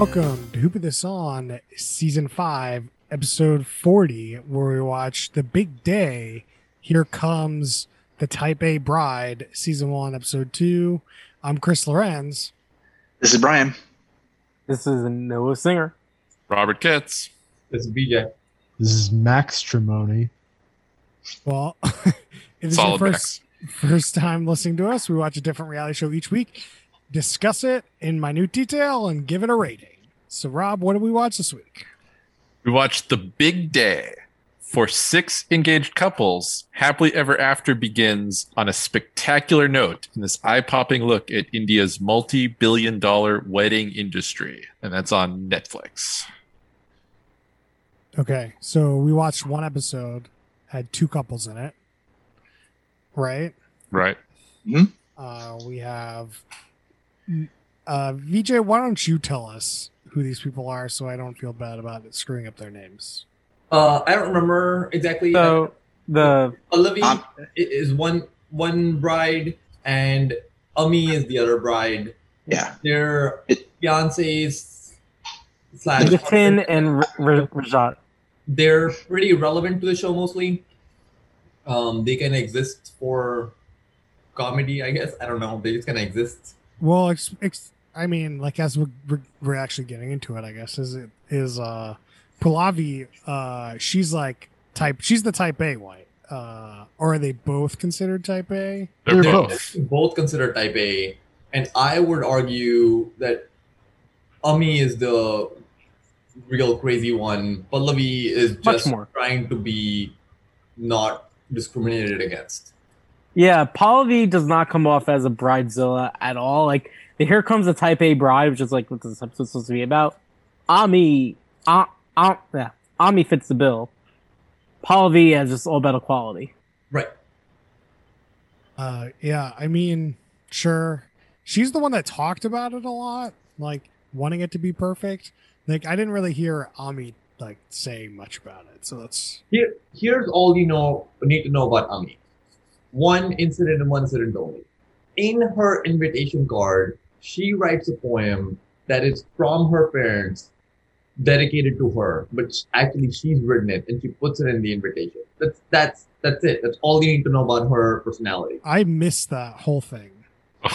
Welcome to Hooping This On, Season 5, Episode 40, where we watch The Big Day. Here comes the Type A Bride, Season 1, Episode 2. I'm Chris Lorenz. This is Brian. This is Noah Singer. Robert Kitts. This is BJ. This is Max Tremoni. Well, if this is your Solid first, first time listening to us, we watch a different reality show each week, discuss it in minute detail, and give it a rating. So, Rob, what did we watch this week? We watched The Big Day. For six engaged couples, Happily Ever After begins on a spectacular note in this eye popping look at India's multi billion dollar wedding industry. And that's on Netflix. Okay, so we watched one episode, had two couples in it, right? Right? Uh, we have uh, VJ. Why don't you tell us who these people are, so I don't feel bad about it, screwing up their names? Uh, I don't remember exactly. So the Olivia Um, is one one bride, and Ami is the other bride. Yeah. They're It- fiancés slash. Nitin and R- R- Rajat. They're pretty relevant to the show mostly. Um, they can exist for comedy, I guess. I don't know. They just kind of exist. Well, ex- ex- I mean, like as we're, we're, we're actually getting into it, I guess is it is uh Pallavi. Uh, she's like type. She's the type A white. Uh, or are they both considered type A? They're, They're both. both considered type A, and I would argue that Ami is the real crazy one. Pallavi is Much just more. trying to be not discriminated against. Yeah, Pallavi does not come off as a bridezilla at all. Like the here comes a type A bride, which is like what this episode's supposed to be about. Ami, uh, uh, yeah, Ami fits the bill. Pallavi is just all about equality. Right. Uh, yeah, I mean, sure. She's the one that talked about it a lot, like wanting it to be perfect. Like I didn't really hear Ami like say much about it, so that's Here, here's all you know need to know about Ami. One incident and one incident only. In her invitation card, she writes a poem that is from her parents, dedicated to her. But actually, she's written it and she puts it in the invitation. That's that's that's it. That's all you need to know about her personality. I missed that whole thing.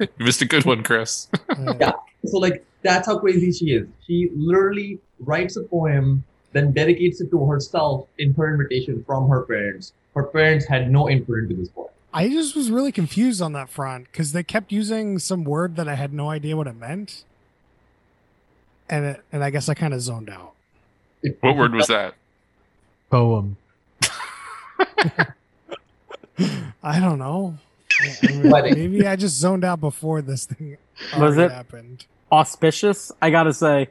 you missed a good one, Chris. Uh, Yeah. So like that's how crazy she is. She literally writes a poem, then dedicates it to herself in her invitation from her parents. Her parents had no input into this poem. I just was really confused on that front because they kept using some word that I had no idea what it meant, and it, and I guess I kind of zoned out. What word was that? Poem. I don't know. I mean, maybe I just zoned out before this thing Was it? happened. Auspicious, I gotta say,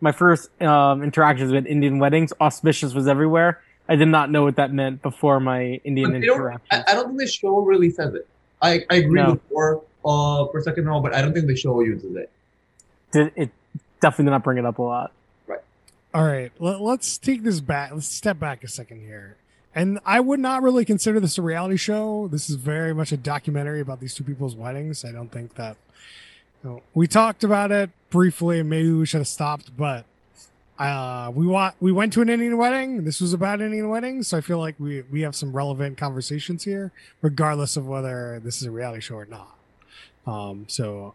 my first um, interactions with Indian weddings, auspicious was everywhere. I did not know what that meant before my Indian But they don't- interactions. I, I don't think the show really says it. I, I agree No. with for uh for second row, but I don't think the show uses it. Did it definitely did not bring it up a lot. Right. All right, let, let's take this back. Let's step back a second here. And I would not really consider this a reality show. This is very much a documentary about these two people's weddings. I don't think that you know, we talked about it briefly, and maybe we should have stopped. But uh, we want we went to an Indian wedding. This was about Indian weddings, so I feel like we we have some relevant conversations here, regardless of whether this is a reality show or not. Um, so,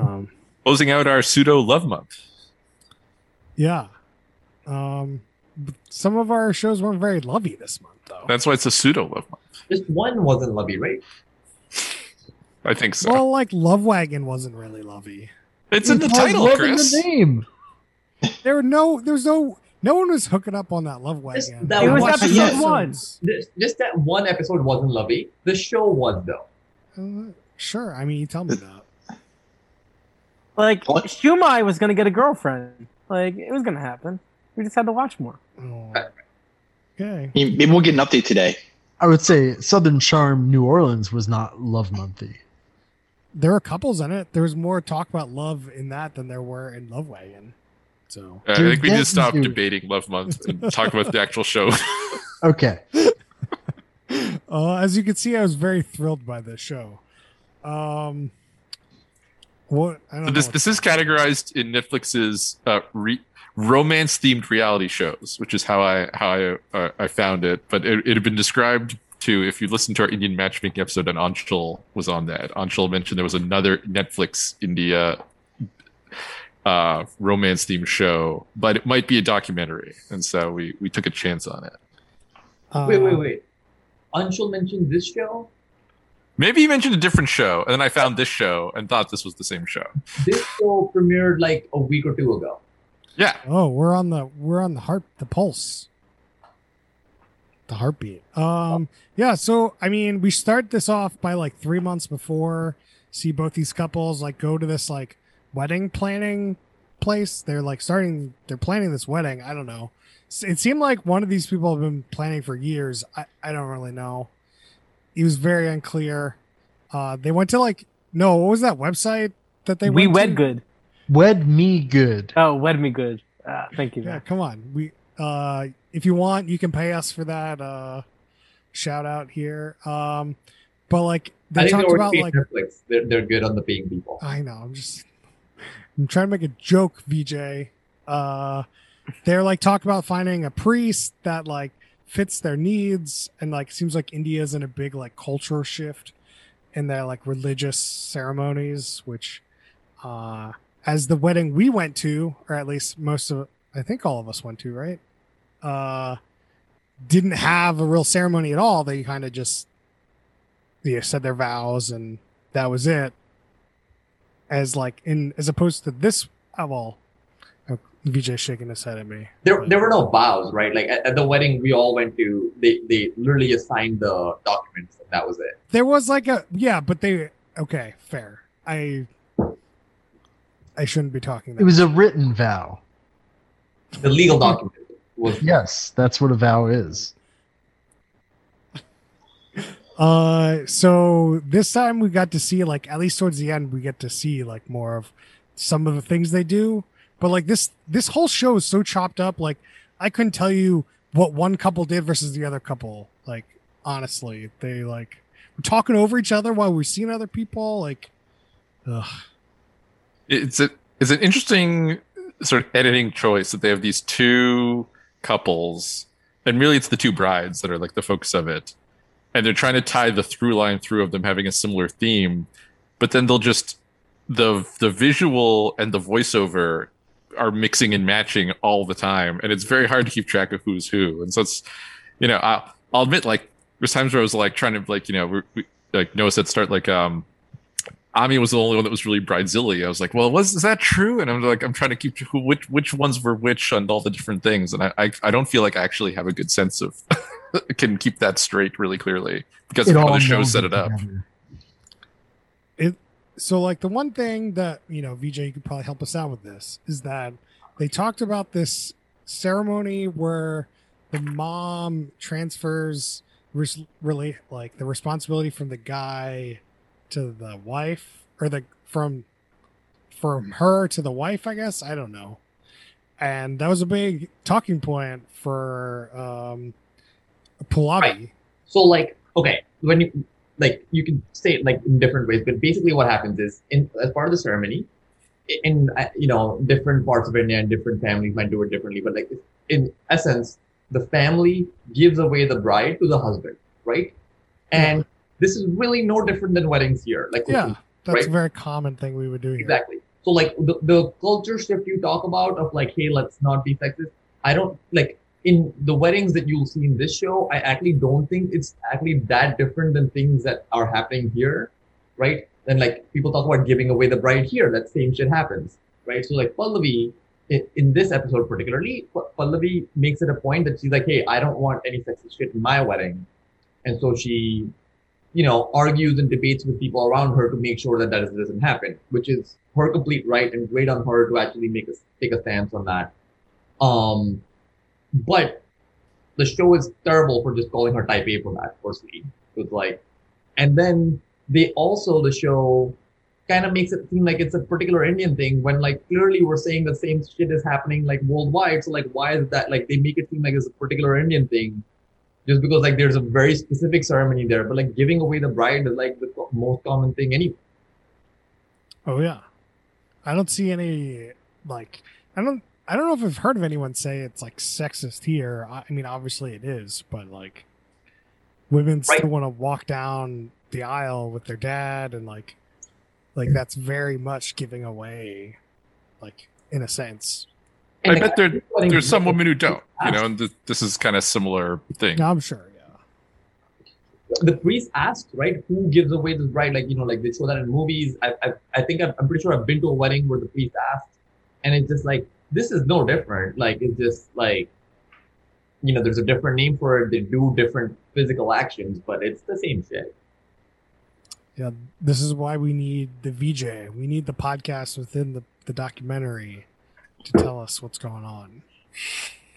um, Closing out our pseudo love month. Yeah. Um some of our shows weren't very lovey this month though. That's why it's a pseudo love month. Just one wasn't lovey, right? I think so. well, like Love Wagon wasn't really lovey. it's in the title, love in Chris. the name. There were no there's no no one was hooking up on that Love Just Wagon. that It was one episode yes. one. Just, just that one episode wasn't lovey. The show was though. Uh, sure. I mean you tell me that. Like What? Shumai was gonna get a girlfriend. Like it was gonna happen. We just had to watch more. Oh. Okay. Maybe we'll get an update today. I would say Southern Charm New Orleans was not love monthy. There are couples in it. There was more talk about love in that than there were in Love Wagon. So Uh, I think we need to stop dude. debating love month and talk about the actual show. Okay. uh, as you can see, I was very thrilled by this show. Um, What? I don't So know. this what- this is categorized in Netflix's uh, re- romance themed reality shows, which is how I how I uh, I found it. But it, it had been described to if you listen to our Indian matchmaking episode, and Anshul was on that. Anshul mentioned there was another Netflix India uh, romance themed show, but it might be a documentary, and so we we took a chance on it. Wait, Uh, wait, wait. Anshul mentioned this show. Maybe he mentioned a different show, and then I found this show and thought this was the same show. This show premiered like a week or two ago. Yeah, Oh, we're on the we're on the heart the pulse. The heartbeat. Um yeah, so I mean, we start this off by like 3 months before see both these couples like go to this like wedding planning place. They're like starting they're planning this wedding. I don't know. It seemed like one of these people have been planning for years. I I don't really know. He was very unclear. Uh they went to like no, what was that website that they we went wed to? good. Wed me good. Oh, wed me good. Uh, thank you. Yeah, come on. We uh if you want, you can pay us for that uh shout out here. Um but like they think talked they were about paying like Netflix. They're, they're good on the paying people. I know, I'm just I'm trying to make a joke, VJ. Uh they're like talk about finding a priest that like fits their needs and like seems like India's in a big like culture shift in their like religious ceremonies, which uh as the wedding we went to, or at least most of I think all of us went to, right? Uh didn't have a real ceremony at all. They kind of just yeah, said their vows and that was it. As like in as opposed to this oh well uh, oh, VJ shaking his head at me. There, there were no vows, right? Like at, at the wedding we all went to, they, they literally just signed the documents and that was it. There was like a yeah, but they okay, fair. I I shouldn't be talking that. It was a written vow. The legal document was Yes, that's what a vow is. Uh, so this time we got to see like at least towards the end we get to see like more of some of the things they do. But like this this whole show is so chopped up. Like I couldn't tell you what one couple did versus the other couple. Like honestly, they like were talking over each other while we're seeing other people. Like, ugh. it's a it's an interesting sort of editing choice that they have these two couples and really it's the two brides that are like the focus of it and they're trying to tie the through line through of them having a similar theme but then they'll just the the visual and the voiceover are mixing and matching all the time and it's very hard to keep track of who's who and so it's you know i'll, I'll admit like there's times where i was like trying to like you know we, we, like noah said start like um Ami was the only one that was really bridezilla. I was like, well, was is that true? And I'm like, I'm trying to keep who which which ones were which on all the different things, and I I, I don't feel like I actually have a good sense of can keep that straight really clearly because of how the show set it up. together. so like the one thing that you know vj you could probably help us out with this is that they talked about this ceremony where the mom transfers res- really like the responsibility from the guy to the wife or the from from her to the wife i guess i don't know and that was a big talking point for um Right. So like, okay, when you like you can say it like in different ways, but basically what happens is in as part of the ceremony, in uh, you know different parts of India and different families might do it differently, but like in essence, the family gives away the bride to the husband, right? And this is really no different than weddings here. Like yeah that's Right. a very common thing we would do here. Exactly. So like the, the culture shift you talk about of like, hey, let's not be sexist. I don't like in the weddings that you'll see in this show, I actually don't think it's actually that different than things that are happening here, right? Then like people talk about giving away the bride here, that same shit happens, right? So like Pallavi, in, in this episode particularly, Pa- Pallavi makes it a point that she's like, hey, I don't want any sexist shit in my wedding, and so she you know, argues and debates with people around her to make sure that that doesn't happen, which is her complete right and great on her to actually make us take a stance on that. Um, but the show is terrible for just calling her type A for that, firstly. It's like, and then they also, the show kind of makes it seem like it's a particular Indian thing when like clearly we're saying the same shit is happening like worldwide. So like, why is that? Like they make it seem like it's a particular Indian thing just because like there's a very specific ceremony there, but like giving away the bride is like the most common thing anyway. Oh yeah. I don't see any like I don't I don't know if I've heard of anyone say it's like sexist here. I, I mean, obviously it is, but like women Right. still want to walk down the aisle with their dad, and like like that's very much giving away, like in a sense. I bet there there's some women who don't. You know, and th- this is kind of similar thing. I'm sure. Yeah. the priest asked, right, who gives away this bride? Like, you know, like they show that in movies. I, I, I think I'm, I'm pretty sure I've been to a wedding where the priest asked, and it's just like, this is no different. Like, it's just like, you know, there's a different name for it. They do different physical actions, but it's the same shit. Yeah, this is why we need the VJ. We need the podcast within the, the documentary to tell us what's going on.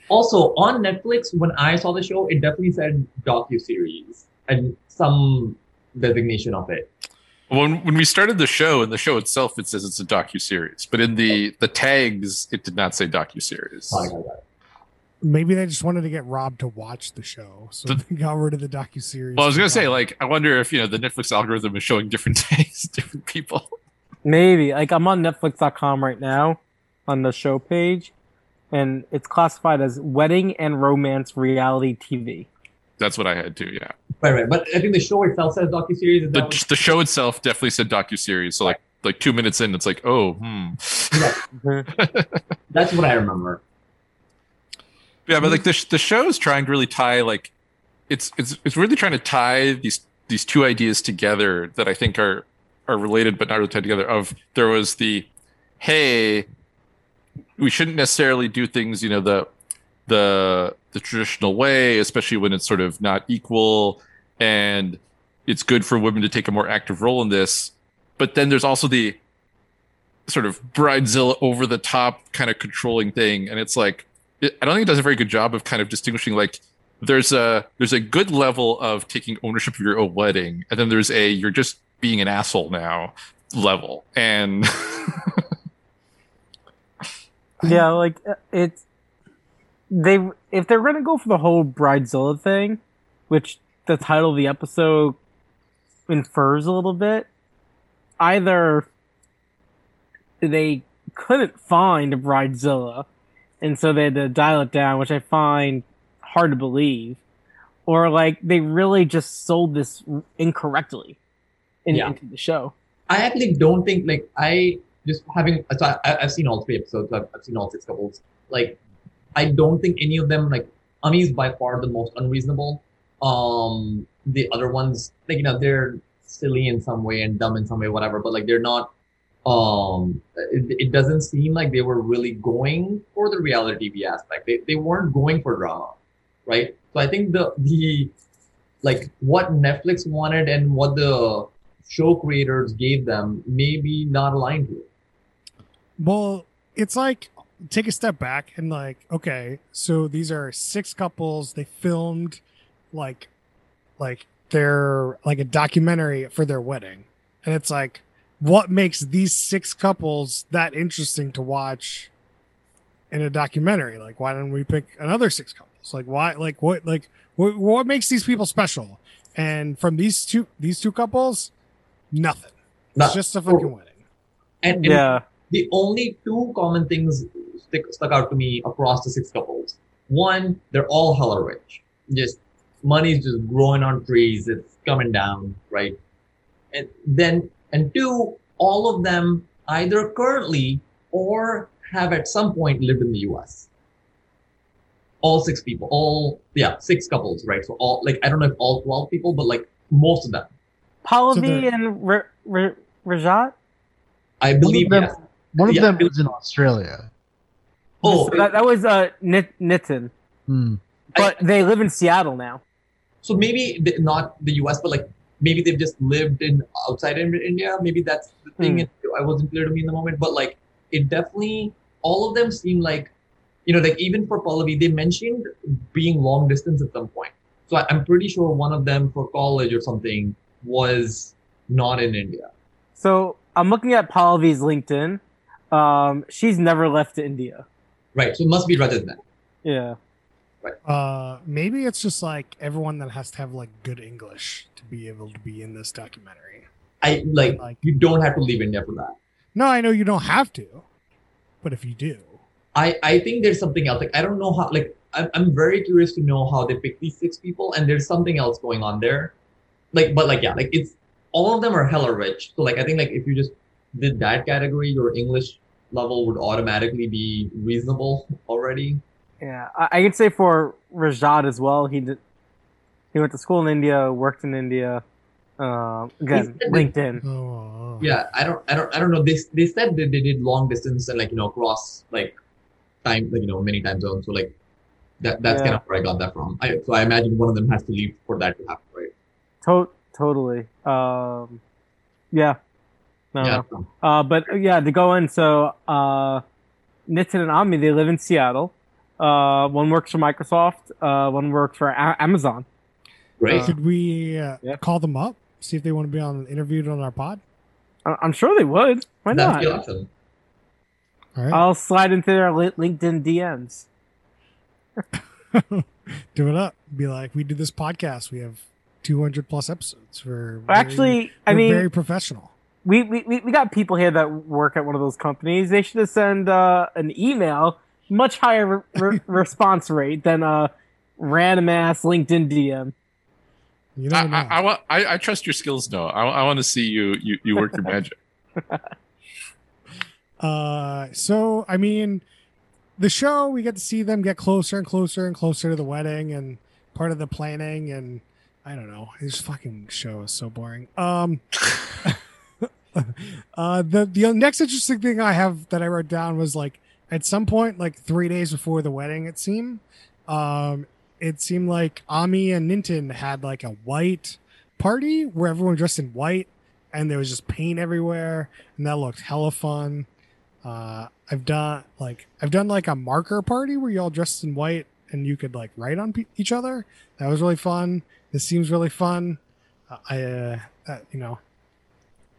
Also, on Netflix, when I saw the show, it definitely said docu series and some designation of it. When when we started the show, in the show itself, it says it's a docu series, but in the the tags, it did not say docu series. Maybe they just wanted to get Rob to watch the show, so The- they got rid of the docu series. Well, I was gonna say, like, I wonder if you know the Netflix algorithm is showing different tags, different people. Maybe. Like I'm on Netflix.com right now on the show page, and it's classified as wedding and romance reality TV. That's what I had too. Yeah, Right, right. But I think the show itself says docu series. The that the show itself definitely said docu series. So like like two minutes in, it's like, oh, hmm. that's what I remember. Yeah, but like the the show is trying to really tie like it's it's it's really trying to tie these these two ideas together that I think are are related but not really tied together. Of there was the hey, we shouldn't necessarily do things you know the the the traditional way, especially when it's sort of not equal, and it's good for women to take a more active role in this. But then there's also the sort of bridezilla over the top kind of controlling thing, and it's like it, I don't think it does a very good job of kind of distinguishing like there's a there's a good level of taking ownership of your own wedding, and then there's a you're just being an asshole now level, and Yeah, like it's they if they're gonna go for the whole bridezilla thing, which the title of the episode infers a little bit, either they couldn't find bridezilla, and so they had to dial it down, which I find hard to believe, or like they really just sold this incorrectly in, Yeah. into the show. I actually don't think like I just having so I, I've seen all three episodes. I've, I've seen all six couples. Like I don't think any of them like Ami is by far the most unreasonable. Um, the other ones like you know they're silly in some way and dumb in some way, whatever. But like they're not. Um, it, it doesn't seem like they were really going for the reality TV aspect. They they weren't going for drama, right? So I think the the like what Netflix wanted and what the show creators gave them maybe not aligned it. Well, it's like take a step back and like, okay, so these are six couples. They filmed like like they're like a documentary for their wedding. And it's like, what makes these six couples that interesting to watch in a documentary? Like, why don't we pick another six couples? Like, why? Like, what? Like, what? What makes these people special? And from these two, these two couples, nothing. No. It's just a fucking wedding. And, and Yeah. the only two common things stick, stuck out to me across the six couples. One, they're all hella rich. Just money's just growing on trees. It's coming down, right? And then, and two, all of them either currently or have at some point lived in the U.S. All six people, all yeah, six couples, right? So all like I don't know if all twelve people, but like most of them. Pallavi they're- and R- R- Rajat. I believe them- yes. One of Yeah. them was in Australia. Oh, So that, that was uh Nit- Nitin, Hmm. but they live in Seattle now. So maybe not the US, but like maybe they've just lived in outside in India. Maybe that's the thing. It, I wasn't clear to me in the moment, but like it definitely, all of them seem like, you know, like even for Pallavi, they mentioned being long distance at some point. So I, I'm pretty sure one of them for college or something was not in India. So I'm looking at Pallavi's LinkedIn. Um, she's never left India. Right. So it must be Rajat then. Yeah. Uh, maybe it's just like everyone that has to have like good English to be able to be in this documentary. I like Like- you don't have to leave India for that. No, I know you don't have to, but if you do, I I think there's something else. Like I don't know how. Like I'm I'm very curious to know how they pick these six people, and there's something else going on there. Like, but like yeah, like it's all of them are hella rich. So like I think like if you just did that category, your English level would automatically be reasonable already. Yeah, I, I could say for Rajat as well. He did. He went to school in India, worked in India. Uh, again, He's- LinkedIn. oh, Yeah, I don't I don't I don't know. They they said that they did long distance and like you know across like time like you know many time zones. So like that that's kind of where I got that from. I so I imagine one of them has to leave for that to happen, right? To- totally. Um, yeah. No, yeah. no. Uh, but yeah, to go in, so uh, Nitin and Ami, they live in Seattle. Uh, one works for Microsoft. Uh, one works for a- Amazon. Great. Uh, Could we uh, Yeah. call them up, see if they want to be on interviewed on our pod? I- I'm sure they would. Why That'd not? be awesome. All right, I'll slide into their Li- LinkedIn DMs. do it up. Be like, we do this podcast. We have 200 plus episodes. We're very- Actually, I we're mean, very professional. we, we, we we got people here that work at one of those companies. They should have sent uh, an email, much higher re- re- response rate than a random ass LinkedIn DM. You I, know. I, I want. I, I trust your skills, Noah. I, I want to see you. You, you work your magic. Uh, so I mean, the show we get to see them get closer and closer and closer to the wedding, and part of the planning. And I don't know, this fucking show is so boring. Um, uh, the the next interesting thing I have that I wrote down was like at some point, like three days before the wedding, it seemed, um, it seemed like Ami and Nitin had like a white party where everyone dressed in white and there was just paint everywhere and that looked hella fun. Uh, I've done like I've done like a marker party where you all dressed in white and you could like write on pe- each other. That was really fun. This seems really fun. Uh, I, uh, you know,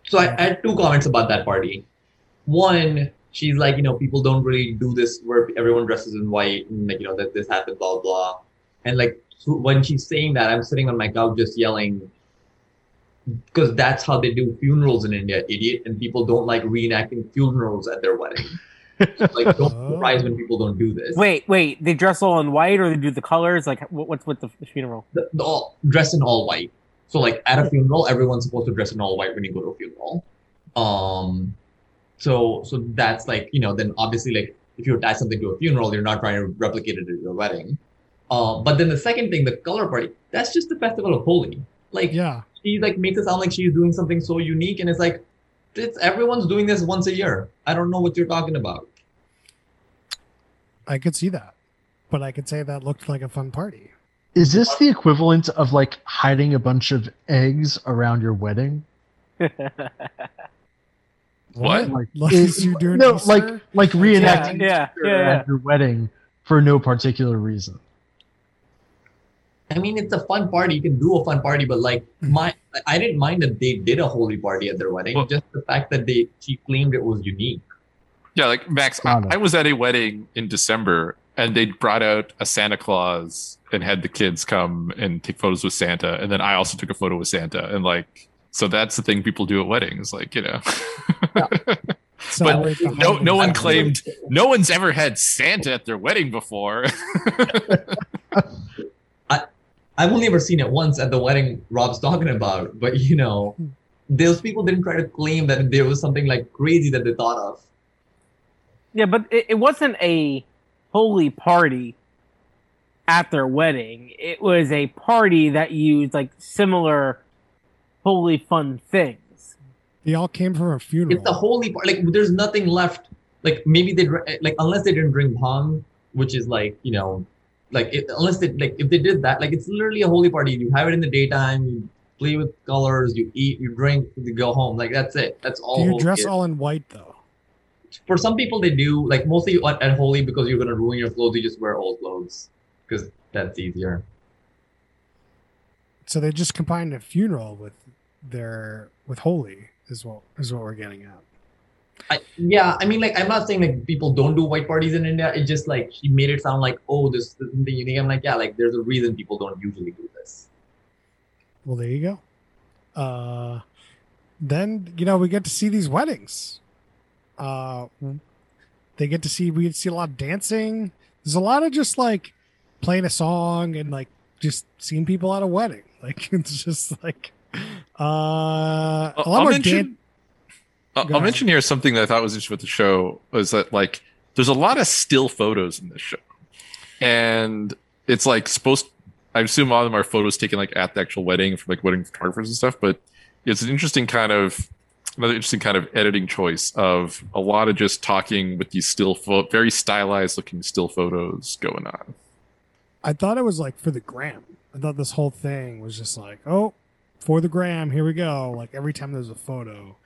So I, I had two comments about that party. One, she's like, you know, people don't really do this where everyone dresses in white and like, you know, that this happened, blah blah. And like so when she's saying that, I'm sitting on my couch just yelling because that's how they do funerals in India, idiot. And people don't like reenacting funerals at their wedding. like, don't Oh. surprise when people don't do this. Wait, wait, they dress all in white or they do the colors? Like, what, what's with the, the funeral? the, the all dress in all white. So like at a funeral, everyone's supposed to dress in all white when you go to a funeral. Um, so so that's like you know then obviously like if you attach something to a funeral, you're not trying to replicate it at your wedding. Um, but then the second thing, the color party, that's just the festival of Holi. Like yeah, she like makes it sound like she's doing something so unique, and it's like it's everyone's doing this once a year. I don't know what you're talking about. I could see that, but I could say that looked like a fun party. Is this the equivalent of like hiding a bunch of eggs around your wedding? What? Like, Like is- you doing no, Easter? like like reenacting yeah, Easter yeah, yeah. at your wedding for no particular reason. I mean, it's a fun party. You can do a fun party, but like hmm. my, I didn't mind that they did a Holi party at their wedding. Well- just the fact that they she claimed it was unique. Yeah, like Max, I, I was at a wedding in December and they brought out a Santa Claus and had the kids come and take photos with Santa. And then I also took a photo with Santa. And like, so that's the thing people do at weddings. Like, you know, Celebrate the no, no one claimed, no one's ever had Santa at their wedding before. I've only ever seen it once at the wedding Rob's talking about, but you know, hmm. those people didn't try to claim that there was something like crazy that they thought of. Yeah, but it, it wasn't a Holi party at their wedding. It was a party that used like similar Holi fun things. They all came from a funeral. It's the Holi part. Like, there's nothing left. Like, maybe they dr- like unless they didn't drink bhang, which is like you know, like it, unless they like if they did that, like it's literally a Holi party. You have it in the daytime. You play with colors. You eat. You drink. You go home. Like that's it. That's all. Do you dress is. all in white though? for some people they do like mostly at, at Holi because you're gonna ruin your clothes you just wear old clothes because that's easier So they just combined a funeral with their with Holi is what is what we're getting at. I, yeah i mean like i'm not saying like people don't do white parties in india It just like she made it sound like oh this is something unique i'm like yeah like there's a reason people don't usually do this Well, there you go. Uh, then you know we get to see these weddings. Uh, they get to see we see a lot of dancing. There's a lot of just like playing a song and like just seeing people at a wedding. Like it's just like uh, a lot I'll more mention, dan- I'll, I'll mention here something that I thought was interesting with the show was that like there's a lot of still photos in this show, and it's like supposed. I assume all of them are photos taken like at the actual wedding from like wedding photographers and stuff. But it's an interesting kind of another interesting kind of editing choice of a lot of just talking with these still pho- very stylized looking still photos going on. I thought it was like for the gram. I thought this whole thing was just like, oh, for the gram, here we go. Like every time there's a photo,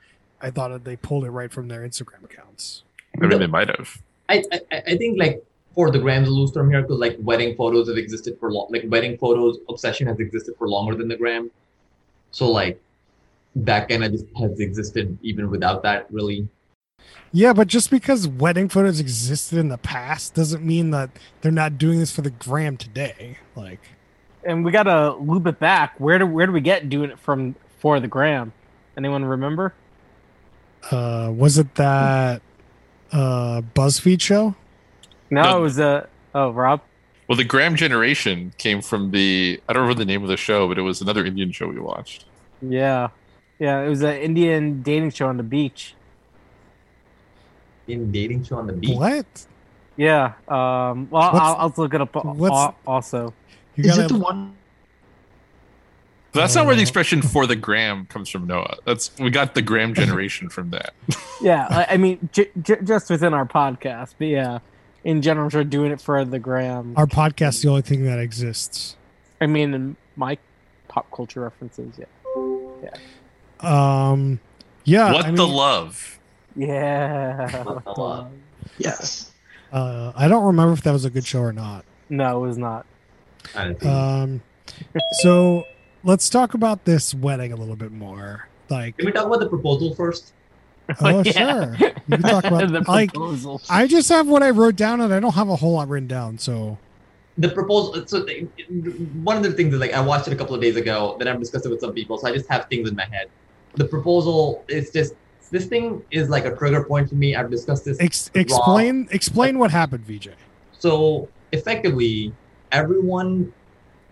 I thought that they pulled it right from their Instagram accounts. I mean, they might have. I, I I think like for the grams a loose term here because like wedding photos have existed for long like wedding photos obsession has existed for longer than the gram. So like that kind of just has existed even without that really. Yeah, but just because wedding photos existed in the past doesn't mean that they're not doing this for the gram today. Like, And we gotta loop it back. Where do where do we get doing it from for the gram? Anyone remember? uh, was it that uh, BuzzFeed show? No, No. it was a oh Rob. Well, the gram generation came from the I don't remember the name of the show, but it was another Indian show we watched. Yeah, yeah, it was an Indian dating show on the beach. In dating show on the beach. What? Yeah. Um. Well, I'll, I'll look it up. what's- Also, You Is gotta- it the one? That's not where the Uh, expression "for the gram" comes from, Noah. That's we got the gram generation from that. yeah. I, I mean, j- j- just within our podcast, but yeah, in general, we're doing it for the gram. Our podcast is the only thing that exists. I mean, in my pop culture references. Yeah. Um, yeah. what I the mean, love? Yeah. What the love? Yes. uh, I don't remember if that was a good show or not. No, it was not. I don't think- Um, so let's talk about this wedding a little bit more. Like, Can we talk about the proposal first? oh Yeah. sure, you can talk about the like. proposal. I just have what I wrote down, and I don't have a whole lot written down. So The proposal. So one of the things is like I watched it a couple of days ago. Then I've discussed it with some people, so I just have things in my head. The proposal is just this thing is like a trigger point for me. I've discussed this ex- explain explain what happened, VJ. So effectively, everyone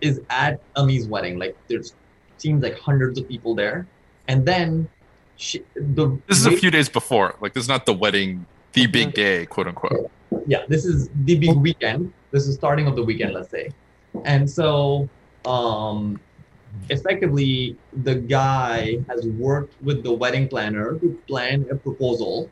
is at Ami's wedding. Like there's seems like hundreds of people there, and then she, the This is a few days before. Like this is not the wedding, the big day, quote unquote. yeah. This is the big weekend. This is starting of the weekend, let's say, and so um, effectively the guy has worked with the wedding planner to plan a proposal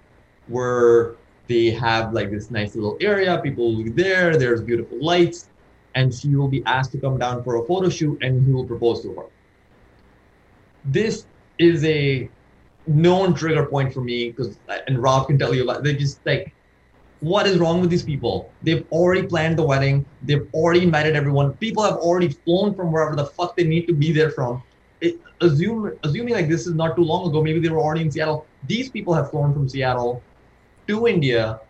where they have like this nice little area people will be there there's beautiful lights and she will be asked to come down for a photo shoot and he will propose to her. This is a known trigger point for me because and rob can tell you they just like what is wrong with these people? They've already planned the wedding. They've already invited everyone. People have already flown from wherever the fuck they need to be there from. It, assume assuming like this is not too long ago maybe they were already in seattle. These people have flown from seattle to india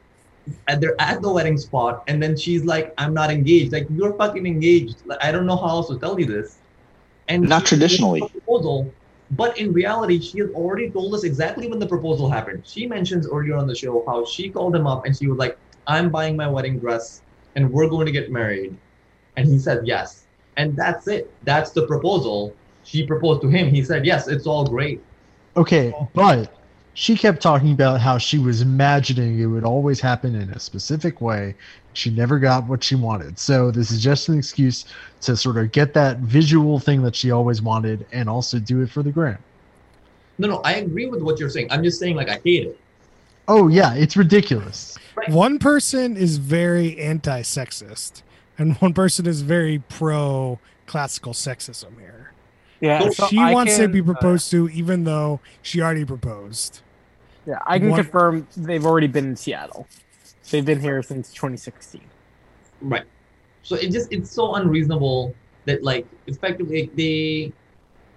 and they're at the wedding spot and then she's like i'm not engaged. Like you're fucking engaged. Like, i don't know how else to tell you this. And Not traditionally. proposal but in reality she has already told us exactly when the proposal happened. She mentions earlier on the show how she called him up and she was like i'm buying my wedding dress and we're going to get married. And he said yes. And that's it. That's the proposal she proposed to him. He said yes it's all great. Okay, but she kept talking about how she was imagining it would always happen in a specific way. She never got what she wanted. So this is just an excuse to sort of get that visual thing that she always wanted and also do it for the gram. no no i agree with what you're saying i'm just saying like i hate it Oh yeah, it's ridiculous. One person is very anti-sexist, and one person is very pro classical sexism here. Yeah, so she I wants to can, be uh, proposed to, even though she already proposed. yeah, I can One- confirm they've already been in Seattle. They've been here since 2016. Right. So it just it's so unreasonable that like effectively they,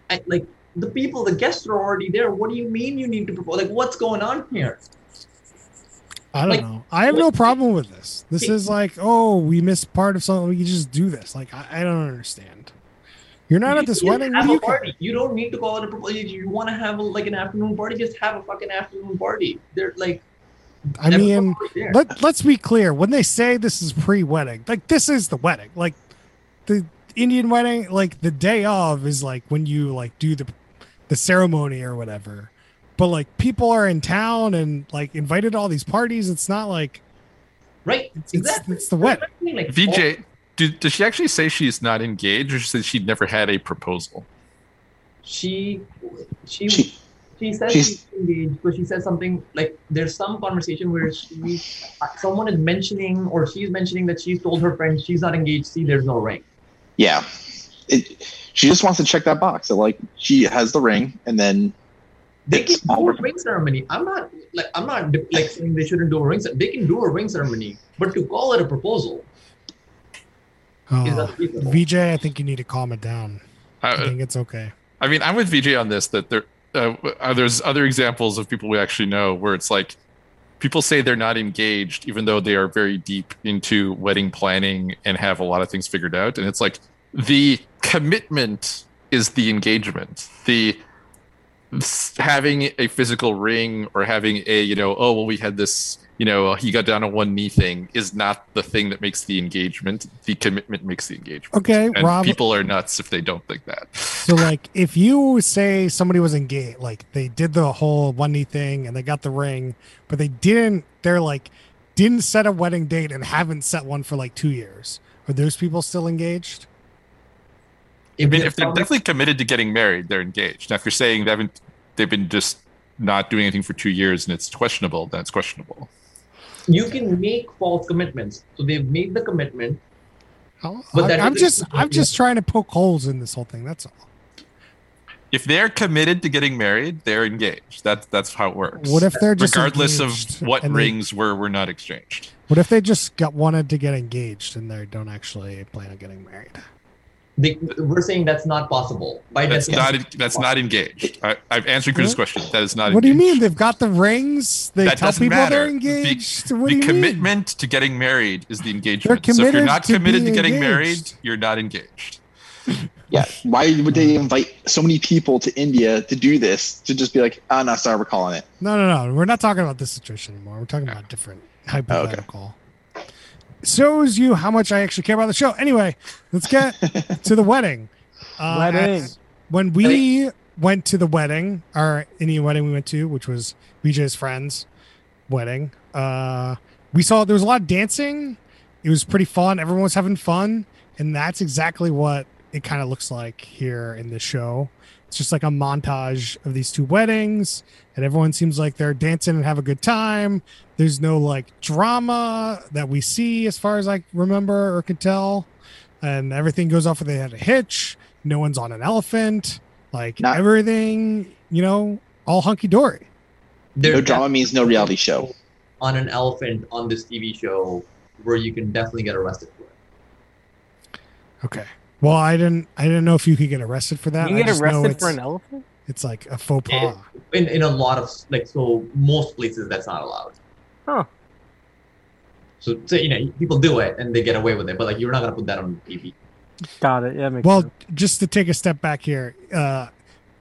I, like the people, the guests are already there. What do you mean you need to propose? Like what's going on here? I don't Like- know. I have no problem with this. This is like, oh, we missed part of something. We can just do this. Like, I, I don't understand. You're not You at this wedding. Have do a you care? party. You don't need to call it a proposal. You, you want to have a, like an afternoon party? Just have a fucking afternoon party. They're like, I mean, let let's be clear. When they say this is pre-wedding, like this is the wedding. Like the Indian wedding, like the day of is like when you like do the the ceremony or whatever. But like people are in town and like invited to all these parties. It's not like right? it's, it's, exactly. it's the wedding. What Like, VJ, do, does she actually say she's not engaged, or she said she never had a proposal? she she she, She, says she's- she's engaged, but she says something like there's some conversation where she uh, someone is mentioning or she's mentioning that she's told her friend she's not engaged. See, there's no ring. yeah. It, she just wants to check that box. So like she has the ring, and then They can do all a ring ceremony. I'm not like I'm not like saying they shouldn't do a ring. cer- They can do a ring ceremony, but to call it a proposal is Oh. VJ, I think you need to calm it down. I Uh, think it's okay. I mean, I'm with VJ on this. That there, uh, uh, there's other examples of people we actually know where it's like people say they're not engaged, even though they are very deep into wedding planning and have a lot of things figured out. And it's like the commitment is the engagement. The s- having a physical ring or having a you know oh well we had this you know he got down on one knee thing is not the thing that makes the engagement the commitment makes the engagement Okay, and Rob. people are nuts if they don't think that So like if you say somebody was engaged, like they did the whole one knee thing and they got the ring, but they didn't they're like didn't set a wedding date and haven't set one for like two years. Are those people still engaged? I mean, if they're definitely committed to getting married, they're engaged. Now, if you're saying they haven't, they've been just not doing anything for two years and it's questionable, then it's questionable. you can make false commitments. So they've made the commitment. Oh, But that I, I'm just I'm just trying to poke holes in this whole thing. That's all. If they're committed to getting married, they're engaged. That's that's how it works. What if they're just regardless of what and they- rings were were not exchanged? what if they just got wanted to get engaged and they don't actually plan on getting married? They, we're saying that's not possible. By That's definition, not that's not engaged. I, I've answered Chris's question. That is not. What do you mean? They've got the rings. They That tell doesn't people matter. they're The- engaged. what the do you commitment to getting married is the engagement. so if you're not to committed to getting engaged. married, you're not engaged. yeah. Why would they invite so many people to India to do this? To just be like, ah, no, sorry, we're calling it. No, no, no. We're not talking about this situation anymore. We're talking about a different hypothetical. Shows you how much I actually care about the show. Anyway, let's get to the wedding. Uh, Wedding. at- when we went to the wedding, our Indian wedding we went to, which was BJ's friend's wedding, uh, we saw there was a lot of dancing. It was pretty fun. Everyone was having fun. And that's exactly what it kind of looks like here in this show. It's just like a montage of these two weddings, and everyone seems like they're dancing and have a good time. There's no like drama that we see as far as I remember or can tell. And everything goes off without a hitch. No one's on an elephant. Like Not- everything, you know, all hunky dory. There no drama means no reality show. on an elephant on this TV show where you can definitely get arrested for it. Okay. Well, I didn't. I didn't know if you could get arrested for that. You I get just know arrested for an elephant? It's like a faux pas. In in a lot of like so most places that's not allowed. Huh. So, so you know people do it and they get away with it, but like you're not gonna put that on TV. Got it. Yeah, makes Well, sense. just to take a step back here, uh,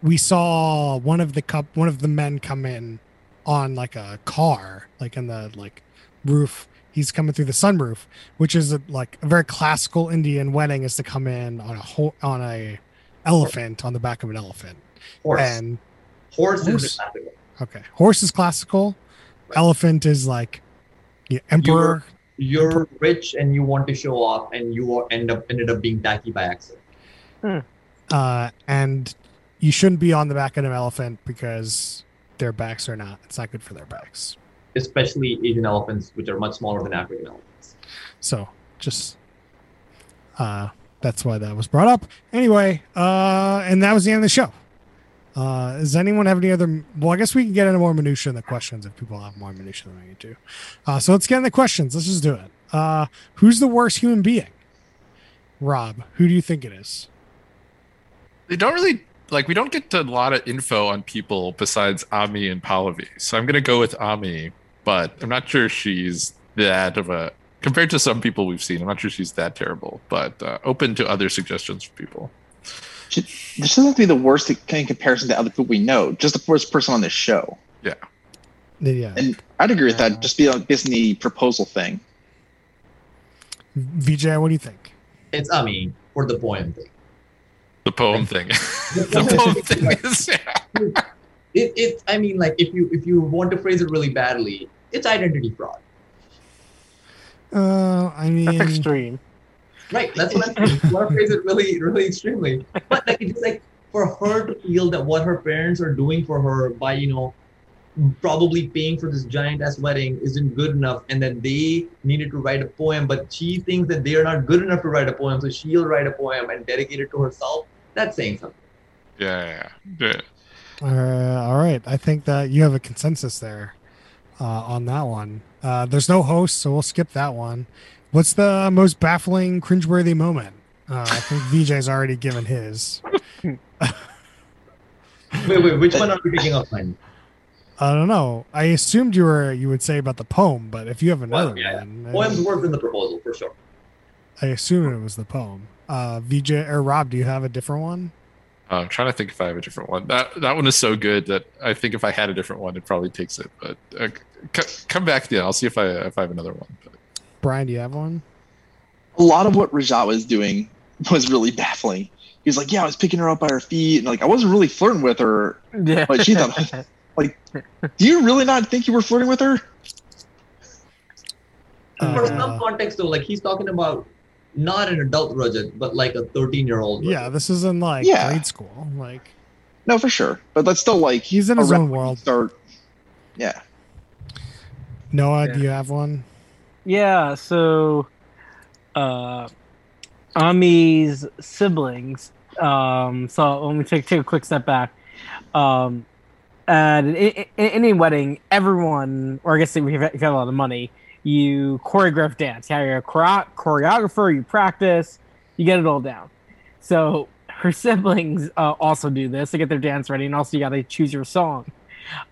we saw one of the cup, one of the men come in on like a car, like in the like roof. He's coming through the sunroof, which is a, like a very classical Indian wedding, is to come in on a ho- on a elephant on the back of an elephant. Horse. And horse, horse. the classic one. okay, horse is classical. Elephant is like yeah, emperor. You're rich and you want to show off, and you are- end up ended up being tacky by accident. uh, and you shouldn't be on the back of an elephant because their backs are not. It's not good for their backs. Especially Asian elephants, which are much smaller than African elephants. So just uh, that's why that was brought up. Anyway, uh, and that was the end of the show. Uh, does anyone have any other? Well, I guess we can get into more minutia in the questions if people have more minutia than we need to. Uh, so let's get into the questions. Let's just do it. Uh, who's the worst human being? Rob, who do you think it is? They don't really like. We don't get a lot of info on people besides Ami and Pallavi. So I'm gonna go with Ami, but I'm not sure she's that of a compared to some people we've seen. I'm not sure she's that terrible, but uh, open to other suggestions from people. She, this doesn't have to be the worst in comparison to other people we know. Just the worst person on this show. Yeah. Yeah. And I'd agree with Yeah. that. Just be like Disney proposal thing. VJ, what do you think? It's I mean, for the poem thing. The poem thing. the poem thing is yeah. It, it I mean like if you if you want to phrase it really badly, it's identity fraud. Uh, I mean, That's extreme. Right. That's what I'm saying. You want to phrase it really, really extremely. But like it's like for her to feel that what her parents are doing for her by, you know, probably paying for this giant ass wedding isn't good enough and that they needed to write a poem, but she thinks that they are not good enough to write a poem, so she'll write a poem and dedicate it to herself. That's saying something. Yeah, yeah, yeah. Uh, all right. I think that you have a consensus there uh, on that one. Uh, there's no host, so we'll skip that one. What's the most baffling, cringeworthy moment? Uh, I think VJ's already given his. Wait, wait, which one are we picking up on? I don't know. I assumed you were you would say about the poem, but if you have Well, another yeah. one, Poems worse than the proposal for sure. I assume it was the poem. Uh, VJ or Rob, do you have a different one? Uh, I'm trying to think if I have a different one. That that one is so good that I think if I had a different one, it probably takes it. But uh, c- come back then. I'll see if I if I have another one. But Brian, do you have one? A lot of what Rajat was doing was really baffling. He was like, "Yeah, I was picking her up by her feet, and like I wasn't really flirting with her. Yeah. But she thought- like, Do you really not think you were flirting with her?" for Uh, some context though, like he's talking about not an adult Rajat, but like a 13 year old. Yeah, this is in like Yeah. grade school. Like No, for sure. But that's still like He's in his around own world. Start. Yeah. Noah, Yeah. do you have one? Yeah, so uh Ami's siblings. Um so let me take take a quick step back. Um at any wedding, everyone or I guess if you have, if you have a lot of money, you choreograph dance. Yeah, you're a choreo- choreographer, you practice, you get it all down. So her siblings uh, also do this. They get their dance ready, and also you got to choose your song.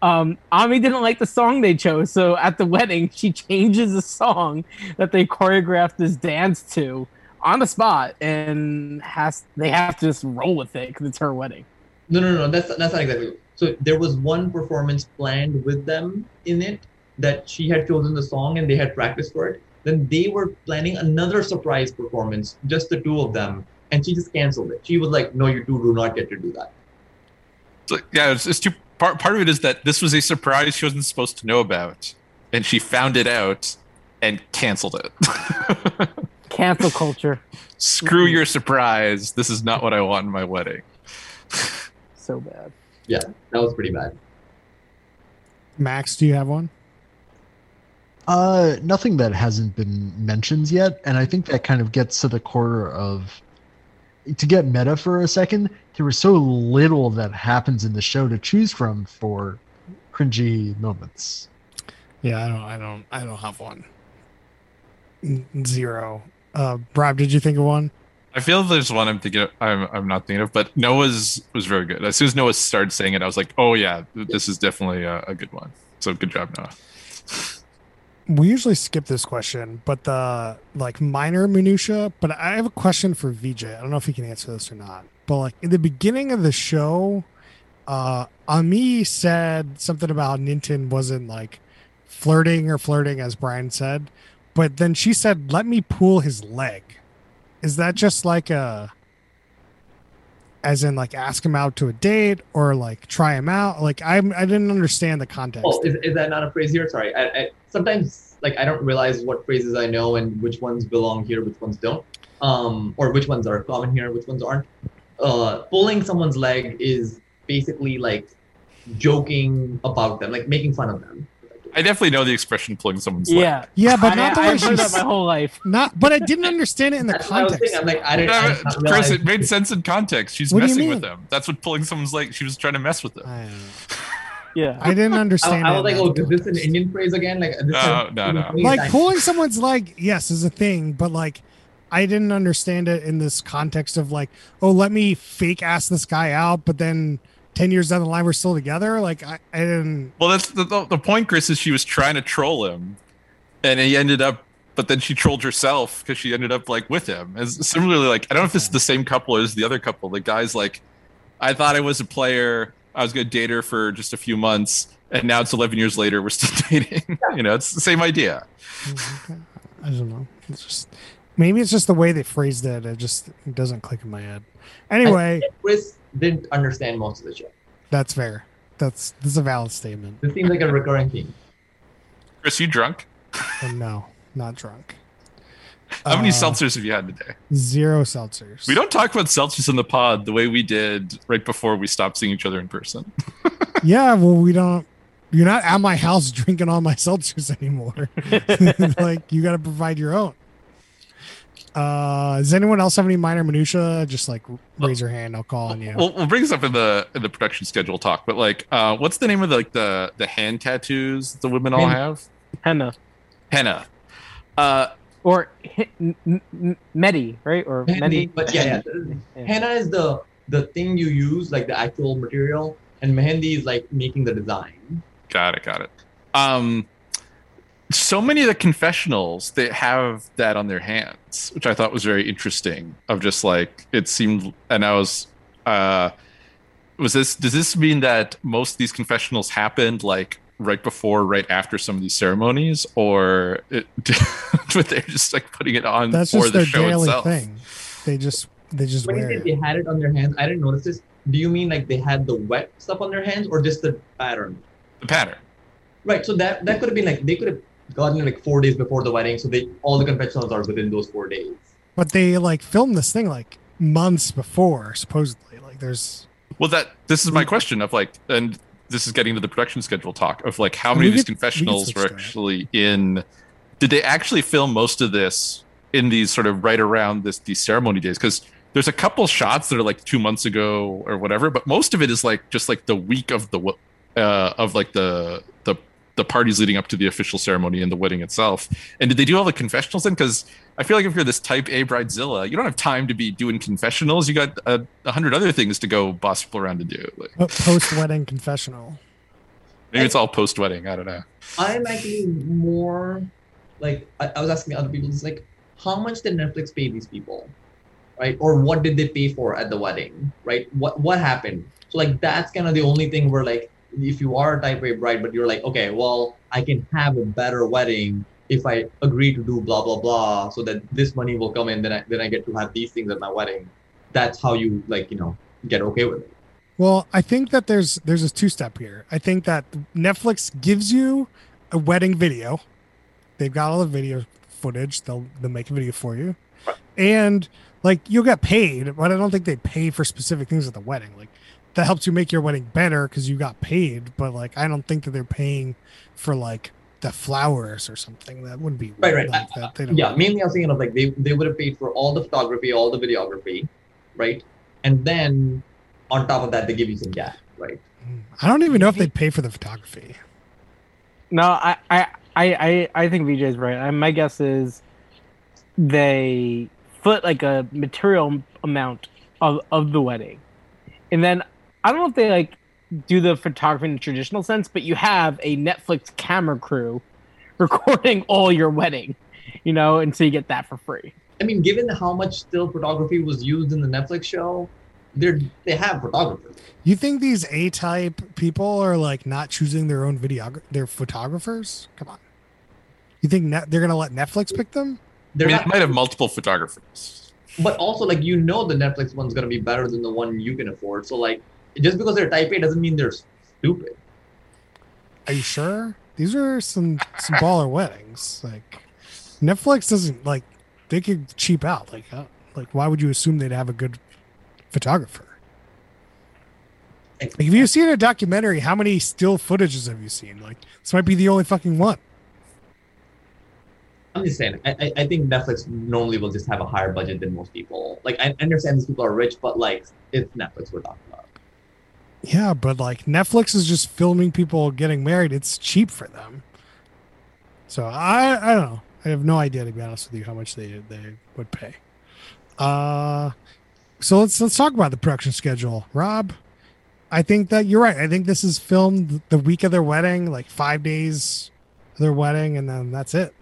Um, Ami didn't like the song they chose, so at the wedding, she changes the song that they choreographed this dance to on the spot, and has they have to just roll with it because it's her wedding. No, no, no. That's that's not exactly. So there was one performance planned with them in it that she had chosen the song and they had practiced for it. Then they were planning another surprise performance, just the two of them, and she just canceled it. She was like, "No, you two do not get to do that." it's like, yeah, it's, it's too. Part part of it is that this was a surprise she wasn't supposed to know about, and she found it out and canceled it. Cancel culture, Screw your surprise. This is not what I want in my wedding. so bad. Yeah, that was pretty bad. Max, do you have one? Uh, nothing that hasn't been mentioned yet, and I think that kind of gets to the core of. To get meta for a second, there was so little that happens in the show to choose from for cringy moments. Yeah, I don't, I don't, I don't have one. Zero. Uh, Rob, did you think of one? I feel there's one I'm thinking of, I'm I'm not thinking of, but Noah's was very good. As soon as Noah started saying it, I was like, oh yeah, this is definitely a, a good one. So good job, Noah. We usually skip this question, but the like minor minutia. But I have a question for VJ. I don't know if he can answer this or not. But like in the beginning of the show, uh, Ami said something about Nitin wasn't like flirting or flirting, as Brian said. But then she said, "Let me pull his leg." Is that just like a, as in like ask him out to a date or like try him out? Like I I didn't understand the context. Oh, is, is that not a phrase here? Sorry. I, I sometimes like I don't realize what phrases I know and which ones belong here, which ones don't, um, or which ones are common here, which ones aren't. Uh, pulling someone's leg is basically like joking about them, like making fun of them. I definitely know the expression pulling someone's leg. Yeah, yeah, but not the I, way I've heard that my whole life. Not, but I didn't understand it in the That's what I was context. thinking. I'm like, I didn't. I did not Chris, realize- it made sense in context. She's What do you messing with mean? them. That's what pulling someone's leg. She was trying to mess with them. I, don't know. Yeah, I didn't understand. I it was like, that oh, is this an. Indian phrase again? Like, this No, is- no, no. Like pulling someone's leg, yes, is a thing, but like I didn't understand it in this context of like, oh, let me fake ask this guy out, but then ten years down the line we're still together. Like I, I didn't. Well, that's the, the, the point, Chris, is she was trying to troll him, and he ended up. But then she trolled herself because she ended up like with him. As similarly, like I don't know if it's the same couple as the other couple. The guy's like, I thought I was a player. I was gonna date her for just a few months, and now it's 11 years later. We're still dating. you know, it's the same idea. I don't know. It's just maybe it's just the way they phrased it. It just it doesn't click in my head. Anyway, Chris didn't understand most of the show. that's fair. That's that's a valid statement. This seems like a recurring theme. Chris, you drunk? Uh, no, not drunk. How many Uh, seltzers have you had today? Zero seltzers. We don't talk about seltzers in the pod the way we did right before we stopped seeing each other in person. Yeah, well, we don't. You're not at my house drinking all my seltzers anymore. like you got to provide your own. Uh, does anyone else have any minor minutia? Just like raise your hand. I'll call on you. We'll, we'll bring this up in the in the production schedule talk. But like, uh, what's the name of the, like the the hand tattoos the women all Hen- have? Henna Henna. Uh, or H- M- M- Medi, right? Or Mehendi, Medi. but yeah, yeah. Yeah. Henna is the the thing you use, like the actual material, and mehendi is like making the design. Got it. Got it. Um, so many of the confessionals that have that on their hands, which I thought was very interesting. Of just like it seemed, and I was, uh, was this? Does this mean that most of these confessionals happened like right before, right after some of these ceremonies, or it, but they're just like putting it on That's for just the their show daily itself? thing. They just they just When you wear say it. they had it on their hands, I didn't notice this. Do you mean like they had the wet stuff on their hands, or just the pattern? The pattern. Right. So that that could have been like they could have gotten it like four days before the wedding, so they all the confessionals are within those four days. But they like filmed this thing like months before, supposedly. Like there's Well, that this is my question of like, and this is getting to the production schedule talk of like how many of these confessionals were that. actually in. Did they actually film most of this in these sort of right around this these ceremony days? Because there's a couple shots that are like two months ago or whatever, but most of it is like just like the week of the uh, of like the the the parties leading up to the official ceremony and the wedding itself. And did they do all the confessionals then? Because I feel like if you're this type A bridezilla, you don't have time to be doing confessionals. You got a, a hundred other things to go boss people around to do. Like, post wedding confessional. maybe it's all post wedding. I don't know. I'm actually more like I, I was asking other people, it's like how much did Netflix pay these people, right? Or what did they pay for at the wedding, right? What what happened? So like that's kind of the only thing where like if you are a type A bride, but you're like, okay, well I can have a better wedding if I agree to do blah blah blah, so that this money will come in, then I then I get to have these things at my wedding. That's how you like you know get okay with it. Well, I think that there's there's a two step here. I think that Netflix gives you a wedding video. They've got all the video footage. They'll they'll make a video for you, and like you'll get paid. But I don't think they pay for specific things at the wedding. Like that helps you make your wedding better because you got paid. But like I don't think that they're paying for like the flowers or something. That wouldn't be Right, right. Like that. They don't. yeah mainly i was thinking of like they, they would have paid for all the photography all the videography right and then on top of that they give you some gas right mm. I don't even know if they'd pay for the photography. No, I, I, I, I, I think VJ's right. My guess is they foot like a material amount of, of the wedding, and then I don't know if they like do the photography in the traditional sense, but you have a Netflix camera crew recording all your wedding, you know, and so you get that for free. i mean given how much still photography was used in the netflix show they're they have photographers You think these A type people are like not choosing their own videographer, their photographers? Come on. You think net, they're gonna let Netflix pick them? They're mean, not it might have multiple photographers. but also like you know the netflix one's going to be better than the one you can afford so like just because they're type a doesn't mean they're stupid Are you sure? These are some some baller weddings. Like Netflix doesn't like they could cheap out. Like uh, like why would you assume they'd have a good photographer? Like, have you seen a documentary? How many still footages have you seen? Like this might be the only fucking one. I'm just saying, I, I- think Netflix normally will just have a higher budget than most people. Like, I understand these people are rich, but like, it's Netflix we're talking. Yeah, but like Netflix is just filming people getting married. It's cheap for them. So I I don't know. I have no idea to be honest with you how much they they would pay. Uh so let's let's talk about the production schedule. Rob, I think that you're right. I think this is filmed the week of their wedding, like 5 days of their wedding and then that's it.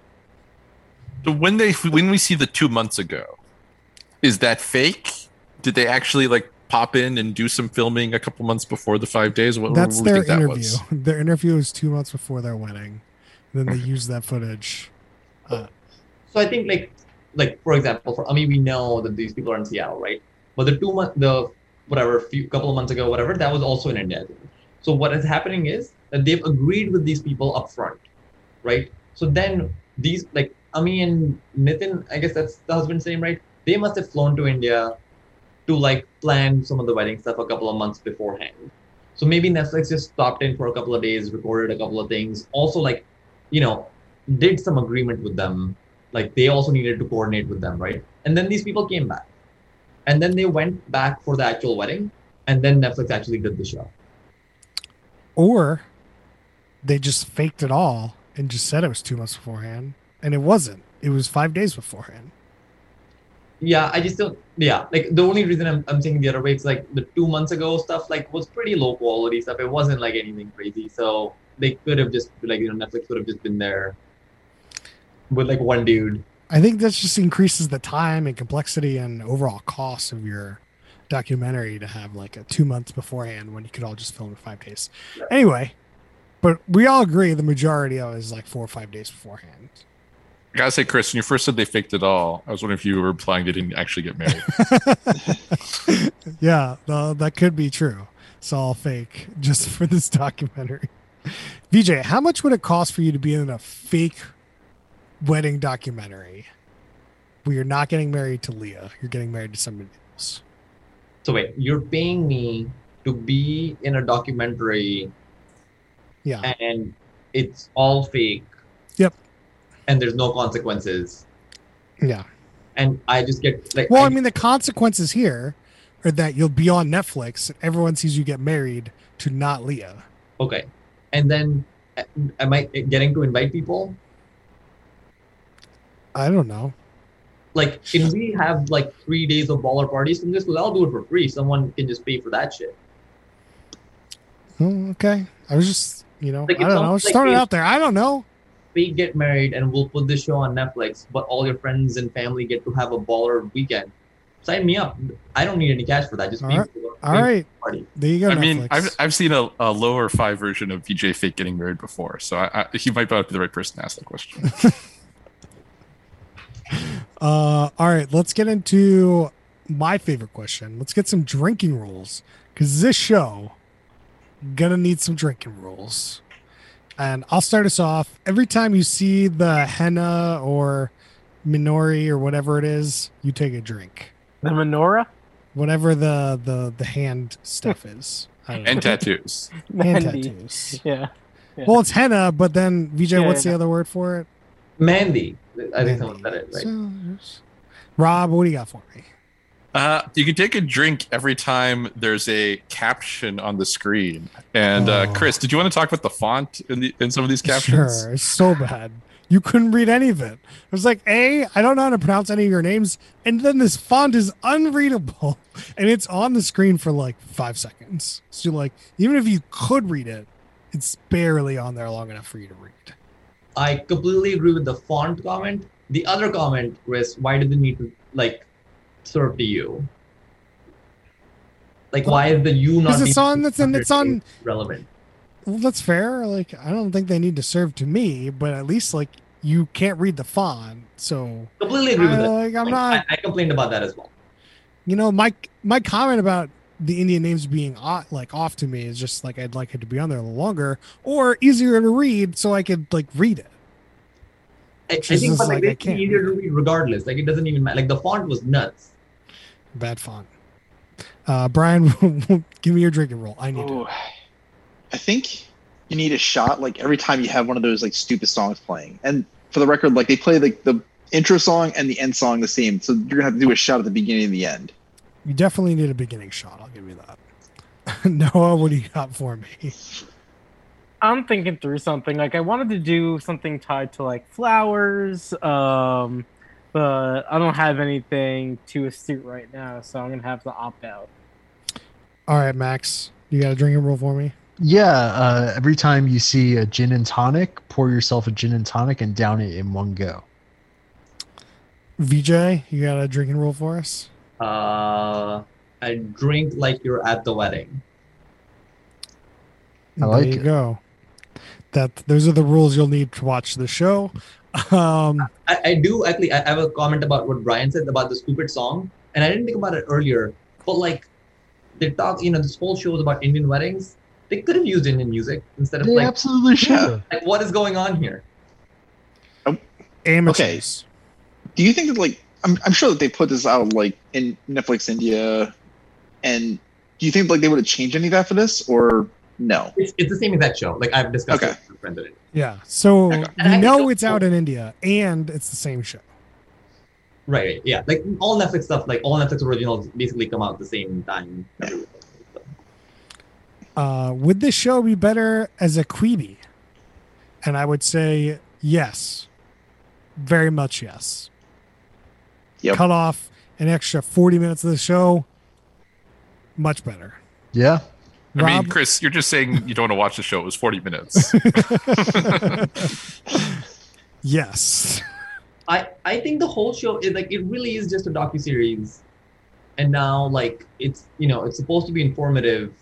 So when they when we see the two months ago, is that fake? Did they actually like pop in and do some filming a couple months before the five days? What, That's what their think that interview. was? Their interview was two months before their wedding. Then they used that footage. So I think like like for example, for Ami, we know that these people are in Seattle, right? But the two month the whatever few couple of months ago, whatever, that was also in India. So what is happening is that they've agreed with these people up front, right? So then these like Ami and Nitin, I guess that's the husband's name, right? They must have flown to India to like plan some of the wedding stuff a couple of months beforehand. So maybe Netflix just stopped in for a couple of days, recorded a couple of things. Also, like, you know, did some agreement with them. Like they also needed to coordinate with them, right? And then these people came back. And then they went back for the actual wedding. And then Netflix actually did the show. Or they just faked it all and just said it was two months beforehand. And it wasn't. It was five days beforehand. Yeah, I just don't. Yeah, like the only reason I'm, I'm saying the other way, it's like the two months ago stuff, like was pretty low quality stuff. It wasn't like anything crazy. So they could have just like you know Netflix would have just been there with like one dude. I think that just increases the time and complexity and overall cost of your documentary to have like a two months beforehand when you could all just film in five days. Yeah. Anyway, but we all agree the majority of it is like four or five days beforehand. I gotta say, Chris, when you first said they faked it all, I was wondering if you were implying they didn't actually get married. yeah, uh, that could be true. It's all fake just for this documentary. VJ, how much would it cost for you to be in a fake wedding documentary where you're not getting married to Leah, you're getting married to somebody else? So wait, you're paying me to be in a documentary Yeah. and it's all fake. And there's no consequences. Yeah. And I just get like Well, I mean, the consequences here are that you'll be on Netflix and everyone sees you get married to not Leah. okay. And then uh, am I getting to invite people? I don't know. Like, can we have like three days of baller parties from this? Because I'll do it for free. Someone can just pay for that shit. Oh, okay. I was just, you know, Like, I don't know. I was like it out there. I don't know. We get married and we'll put this show on Netflix, but all your friends and family get to have a baller weekend. Sign me up. I don't need any cash for that. Just all be right. All right. party. There you go. I mean, I've, I've seen a, a lower five version of VJ Fake getting married before, so I, I, he might not be the right person to ask that question. Uh, all right, let's get into my favorite question. Let's get some drinking rules because this show gonna need some drinking rules. And I'll start us off. Every time you see the henna or minori or whatever it is, you take a drink. The menorah? Whatever the the the hand stuff is. I don't know. and tattoos. Hand Mandy. tattoos. Yeah. Yeah. Well, it's henna, but then VJ, Yeah, what's the other word for it? Mandy. I think Mandy. someone said it, right? So. Rob, what do you got for me? Uh, you can take a drink every time there's a caption on the screen. And uh, Oh. Chris, did you want to talk about the font in, the, in some of these captions? Sure, it's so bad. You couldn't read any of it. It was like, A, I don't know how to pronounce any of your names. And then this font is unreadable. And it's on the screen for like five seconds. So you're like, even if you could read it, it's barely on there long enough for you to read. I completely agree with the font comment. The other comment, Chris, why do they need to like serve to you? Like, why is the you not? Because it's on it's on it's on relevant. well, that's fair. Like I don't think they need to serve to me, but at least like you can't read the font. So Completely agree with I, that. like I'm Like, not I, I complained about that as well. you know my my comment about the Indian names being off, like off to me is just like I'd like it to be on there a little longer or easier to read so I could like read it. I, I think, just but like, like, it's can't easier to read regardless. Like, it doesn't even matter. Like, the font was nuts. Bad font. Uh, Brian, give me your drinking roll. I need it. Ooh. I think you need a shot like every time you have one of those like stupid songs playing. And for the record, like they play like the intro song and the end song the same. So you're gonna have to do a shot at the beginning and the end. You definitely need a beginning shot. I'll give you that. Noah, what do you got for me? I'm thinking through something. Like I wanted to do something tied to like flowers, um, but I don't have anything too astute right now, so I'm gonna have to opt out. All right, Max, you got a drinking roll for me? Yeah, uh, every time you see a gin and tonic, pour yourself a gin and tonic and down it in one go. VJ, you got a drinking roll for us? Uh, and drink like you're at the wedding. I like there you it. go. That those are the rules you'll need to watch the show. Um, I, I do actually. I have a comment about what Brian said about the stupid song, and I didn't think about it earlier. But like, they talk. You know, this whole show is about Indian weddings. They could have used Indian music instead of They like, absolutely should. have. like, what is going on here? amateurs. Do you think that like I'm I'm sure that they put this out like in Netflix India, and do you think like they would have changed any of that for this or no? It's, it's the same exact show. Like I've discussed Okay. it with friends. already. Yeah. So Okay. We know don't- it's out in India and it's the same show. Right, right. Yeah. Like all Netflix stuff, like all Netflix originals basically come out at the same time. Yeah. Uh, would this show be better as a Quibi? And I would say yes. Very much yes. Yep. Cut off an extra 40 minutes of the show. Much better. Yeah. I mean, Chris, you're just saying you don't want to watch the show. It was 40 minutes. yes. I I think the whole show is like it really is just a docu series, and now like it's you know it's supposed to be informative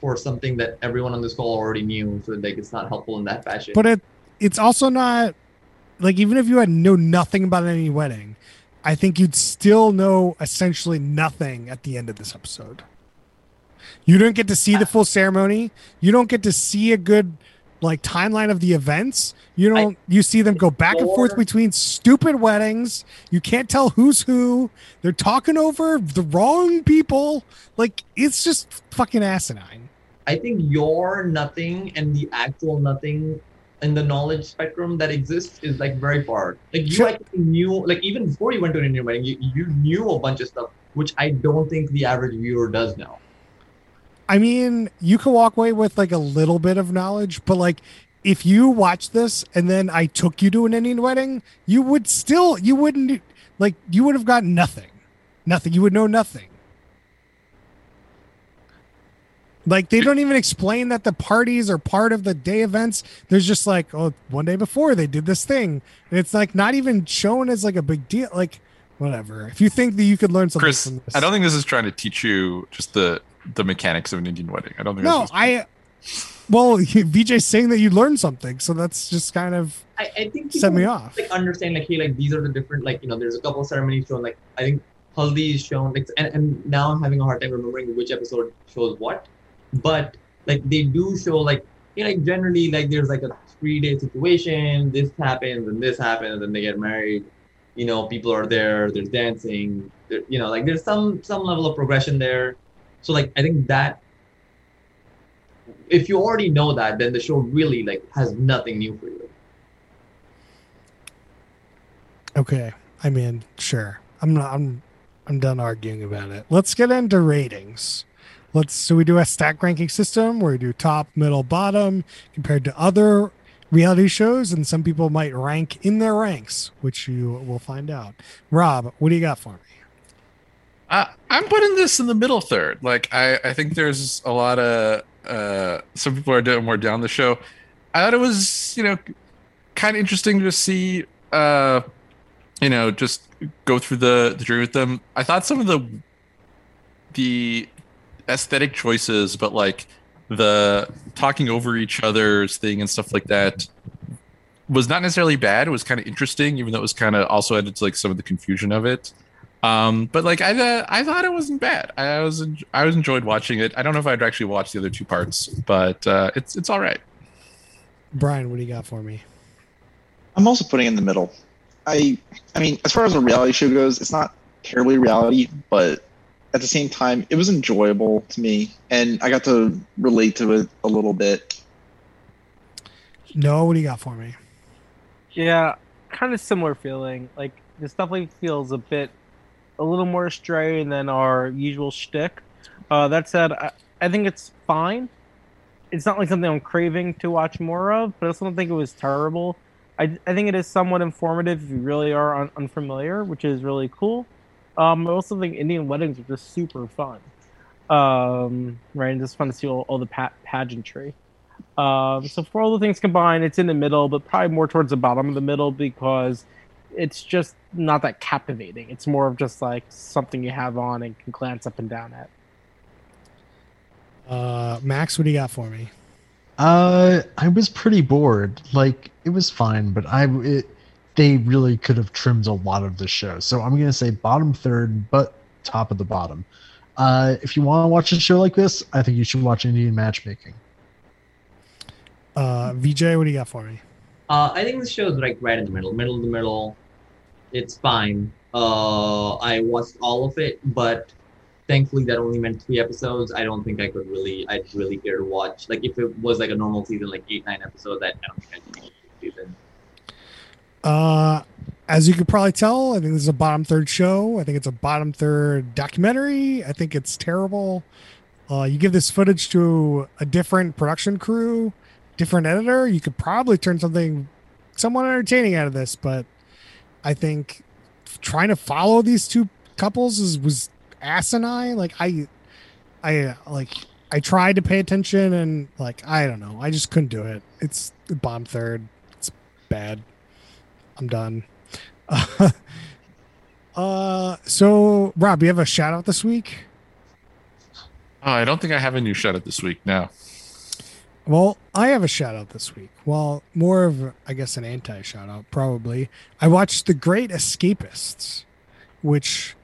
for something that everyone on this call already knew, so like it's not helpful in that fashion. But it it's also not like even if you had know nothing about any wedding, I think you'd still know essentially nothing at the end of this episode. You don't get to see the uh, full ceremony. You don't get to see a good like timeline of the events. You don't you see them go back and forth between stupid weddings. You can't tell who's who. They're talking over the wrong people. Like it's just fucking asinine. I think your nothing and the actual nothing in the knowledge spectrum that exists is like very far. Like you Sure. actually knew, like even before you went to an Indian wedding, you, you knew a bunch of stuff, which I don't think the average viewer does know. I mean, you can walk away with like a little bit of knowledge, but like if you watch this and then I took you to an Indian wedding, you would still you wouldn't like you would have got nothing. Nothing. You would know nothing. Like they don't even explain that the parties are part of the day events. There's just like, oh, one day before they did this thing. And it's like not even shown as like a big deal. Like, whatever. If you think that you could learn something Chris, from this. I don't think this is trying to teach you just the the mechanics of an Indian wedding. I don't think. No, that's I. Well, VJ's saying that you learned something, so that's just kind of I, I think set me off. like understand like hey like these are the different like you know there's a couple of ceremonies shown like I think Haldi is shown like and, and now I'm having a hard time remembering which episode shows what, but like they do show like you know like generally like there's like a three day situation this happens and this happens and they get married, you know people are there there's dancing there, you know like there's some some level of progression there, so like I think that if you already know that then the show really like has nothing new for you. Okay, I mean, sure. I'm not. I'm. I'm done arguing about it. Let's get into ratings. Let's. So we do a stack ranking system where we do top, middle, bottom compared to other reality shows, and some people might rank in their ranks, which you will find out. Rob, what do you got for me? Uh, I'm putting this in the middle third. Like I, I think there's a lot of uh, some people are doing more down the show. I thought it was, you know, kind of interesting to see, uh, you know, just go through the the journey with them. I thought some of the the aesthetic choices, but like the talking over each other's thing and stuff like that was not necessarily bad. It was kind of interesting, even though it was kind of also added to like some of the confusion of it. Um, but like I, uh, I thought it wasn't bad. I was, en- I was enjoyed watching it. I don't know if I'd actually watch the other two parts, but uh, it's, it's all right. Brian, what do you got for me? I'm also putting in the middle. I I mean, as far as a reality show goes, it's not terribly reality, but at the same time, it was enjoyable to me, and I got to relate to it a little bit. No, what do you got for me? Yeah, kind of similar feeling. Like this definitely feels a bit, a little more astray than our usual shtick. Uh, that said, I, I think it's fine. It's not like something I'm craving to watch more of, but I also don't think it was terrible. I, I think it is somewhat informative if you really are un- unfamiliar, which is really cool. Um, I also think Indian weddings are just super fun. Um, right, and just fun to see all, all the pa- pageantry. Um, so for all the things combined, it's in the middle, but probably more towards the bottom of the middle because it's just not that captivating. It's more of just like something you have on and can glance up and down at. Uh, Max, what do you got for me? Uh, I was pretty bored. Like it was fine, but I it, they really could have trimmed a lot of the show. So I'm gonna say bottom third, but top of the bottom. Uh, if you want to watch a show like this, I think you should watch Indian Matchmaking. Uh, VJ, what do you got for me? Uh, I think the show is like right in the middle, middle of the middle. It's fine. Uh, I watched all of it, but thankfully that only meant three episodes. I don't think I could really, I'd really care to watch. Like if it was like a normal season, like eight, nine episodes, I, I don't think I'd the season. Uh, as you could probably tell, I think this is a bottom third show. I think it's a bottom third documentary. I think it's terrible. Uh, you give this footage to a different production crew, different editor, you could probably turn something somewhat entertaining out of this. But I think trying to follow these two couples is was asinine. Like I, I like I tried to pay attention and like I don't know, I just couldn't do it. It's bottom third. It's bad. I'm done. Uh, so Rob, you have a shout out this week? Oh, I don't think I have a new shout out this week. No. Well, I have a shout out this week. Well, more of, I guess, an anti shout out, probably. I watched The Great Escapists, which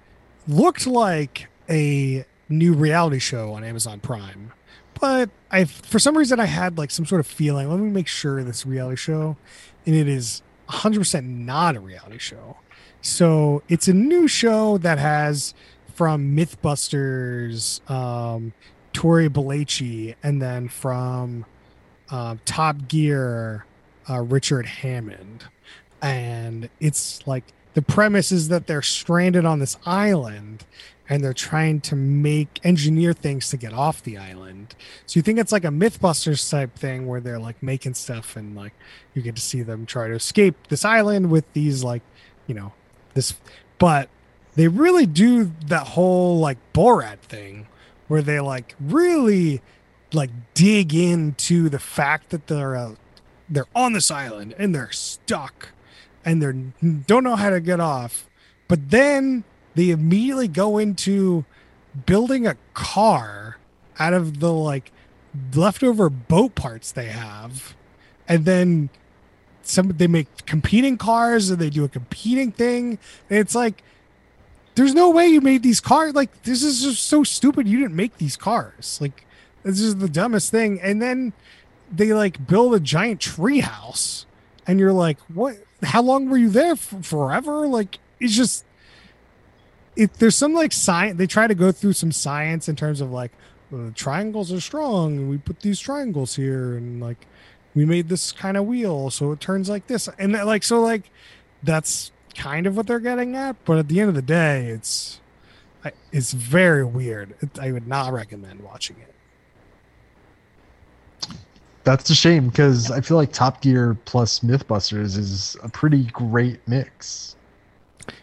looked like a new reality show on Amazon Prime. But I, for some reason, I had like some sort of feeling. Let me make sure this reality show, and it is 100% not a reality show. So it's a new show that has from Mythbusters, um, Tory Belleci, and then from um, Top Gear, uh, Richard Hammond. And it's like the premise is that they're stranded on this island and they're trying to make engineer things to get off the island. So you think it's like a Mythbusters type thing where they're like making stuff and like you get to see them try to escape this island with these like, you know, this but they really do that whole like Borat thing where they like really like dig into the fact that they're uh, they're on this island and they're stuck and they don't know how to get off. But then they immediately go into building a car out of the like leftover boat parts they have. And then some they make competing cars and they do a competing thing. And it's like there's no way you made these cars like this is just so stupid you didn't make these cars. Like this is the dumbest thing. And then they like build a giant tree house and you're like what? How long were you there? For forever? Like it's just it there's some like science they try to go through some science in terms of like well, the triangles are strong and we put these triangles here and like we made this kind of wheel so it turns like this. And that, like so like that's kind of what they're getting at but at the end of the day it's it's very weird. I would not recommend watching it That's a shame because I feel like Top Gear plus Mythbusters is a pretty great mix.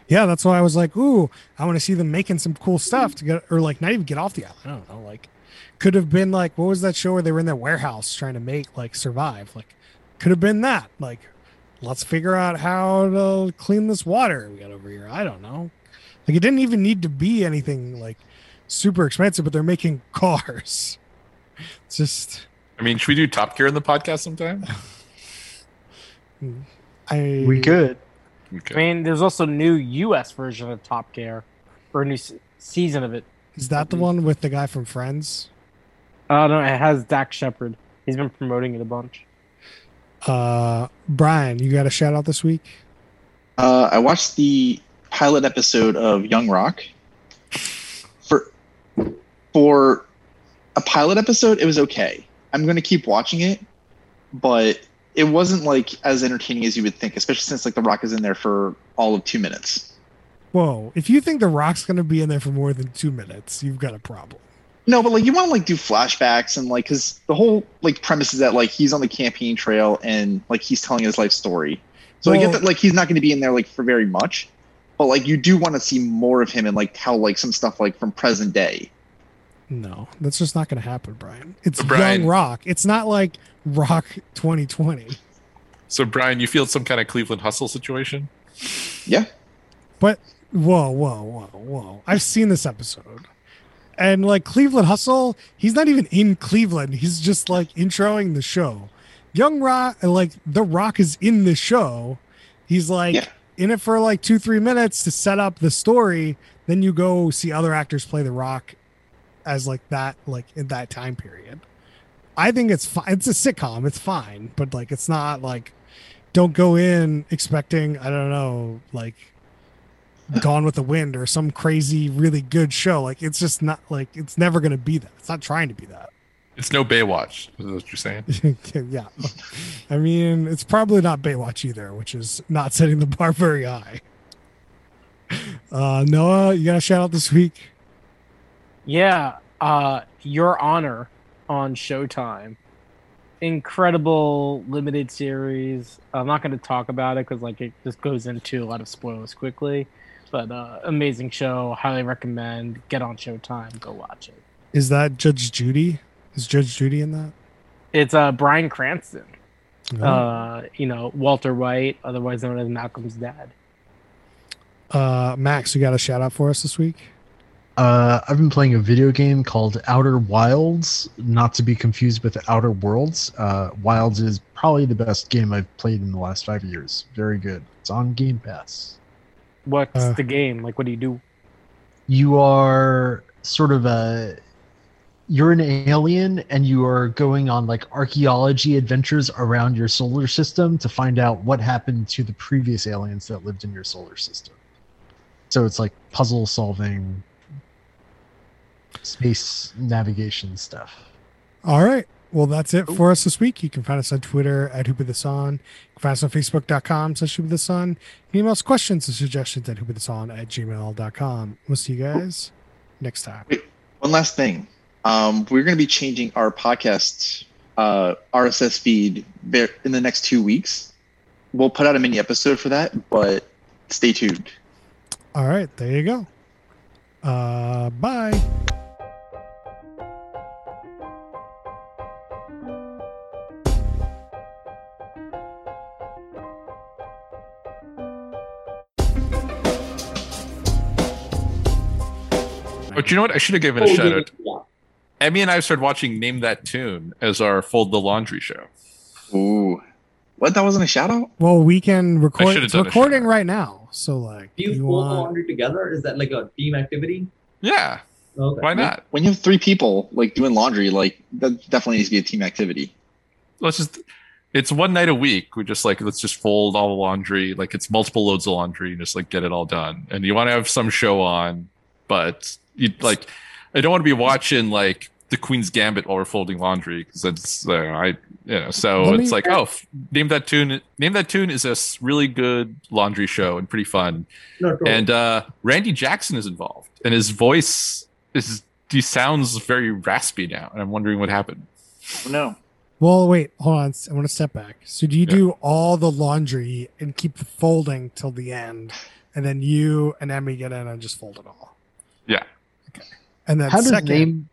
yeah that's why i was like ooh i want to see them making some cool stuff to get or like not even get off the island. I don't know like could have been like what was that show where they were in that warehouse trying to make like survive? Like could have been that. Like let's figure out how to clean this water we got over here. I don't know. Like it didn't even need to be anything like super expensive but they're making cars. It's just I mean, should we do Top Gear in the podcast sometime? i We could. Okay. I mean, there's also a new U.S. version of Top Gear, or a new se- season of it. is that the one with the guy from friends Oh no, it has Dax Shepard. He's been promoting it a bunch. uh brian you got a shout out this week Uh, I watched the pilot episode of Young Rock. For for a pilot episode, it was okay. I'm going to keep watching it, but it wasn't like as entertaining as you would think, especially since like The Rock is in there for all of two minutes. Whoa! If you think the Rock's gonna be in there for more than two minutes, you've got a problem. No, but like you want to like do flashbacks and like because the whole like premise is that like he's on the campaign trail and like he's telling his life story. So I Well- get that like he's not going to be in there like for very much, but like you do want to see more of him and like tell like some stuff like from present day. No, that's just not gonna happen, Brian. It's But Brian- young Rock. It's not like Rock 2020. So, Brian, you feel some kind of Cleveland hustle situation? Yeah, But whoa, whoa, whoa, whoa! I've seen this episode. And like Cleveland Hustle, he's not even in Cleveland. He's just like introing the show. Young Rock, like The Rock is in the show. He's like Yeah. in it for like two, three minutes to set up the story. Then you go see other actors play The Rock as like that, like in that time period. I think it's fine. It's a sitcom. It's fine, but like it's not like don't go in expecting I don't know like Gone with the Wind or some crazy really good show. Like it's just not like it's never going to be that. It's not trying to be that. It's no Baywatch. Is that what you're saying? yeah, I mean it's probably not Baywatch either, which is not setting the bar very high. Uh, Noah, you got a shout out this week? Yeah, uh, Your Honor on Showtime. Incredible limited series. I'm not going to talk about it because like it just goes into a lot of spoilers quickly. But uh, amazing show. Highly recommend. Get on Showtime. Go watch it. Is that Judge Judy? Is Judge Judy in that? It's uh, Bryan Cranston. Oh. Uh, you know Walter White, otherwise known as Malcolm's dad. Uh, Max, you got a shout out for us this week? Uh, I've been playing a video game called Outer Wilds, not to be confused with Outer Worlds. Uh, Wilds is probably the best game I've played in the last five years. Very good. It's on Game Pass. What's Uh. the game? Like, what do you do? You are sort of a you're an alien and you are going on like archaeology adventures around your solar system to find out what happened to the previous aliens that lived in your solar system. So it's like puzzle solving, space navigation stuff. All right. Well, that's it for us this week. You can find us on Twitter at Hoop of the Sun. You can find us on Facebook.com slash Hoop of the Sun. You can email us questions and suggestions at Hoop of the Sun at gmail.com. We'll see you guys next time. One last thing. Um, we're going to be changing our podcast uh, RSS feed in the next two weeks. We'll put out a mini episode for that, but stay tuned. All right. There you go. Uh, bye. Oh, but you know what? I should have given a oh, shout out. Emmy and I started watching Name That Tune as our Fold the Laundry show. Ooh. What? That wasn't a shout out? Well, we can record. It's recording right now. So, like, Do you, you fold the want. laundry together? Is that like a team activity? Yeah, Okay. why not? When you have three people like doing laundry, like that definitely needs to be a team activity. Let's just. It's one night a week. We just like let's just fold all the laundry. Like it's multiple loads of laundry and just like get it all done. And you want to have some show on, but you like. I don't want to be watching like the Queen's Gambit while we're folding laundry because that's uh, I you know so Let me- it's like oh f- name that tune name that tune is a really good laundry show and pretty fun No, and uh Randy Jackson is involved and his voice is he sounds very raspy now and I'm wondering what happened. Oh, no. Well, wait, hold on. I want to step back. So, do you Yeah. do all the laundry and keep the folding till the end, and then you and Emmy get in and just fold it all? Yeah. Okay. And then How does second, name?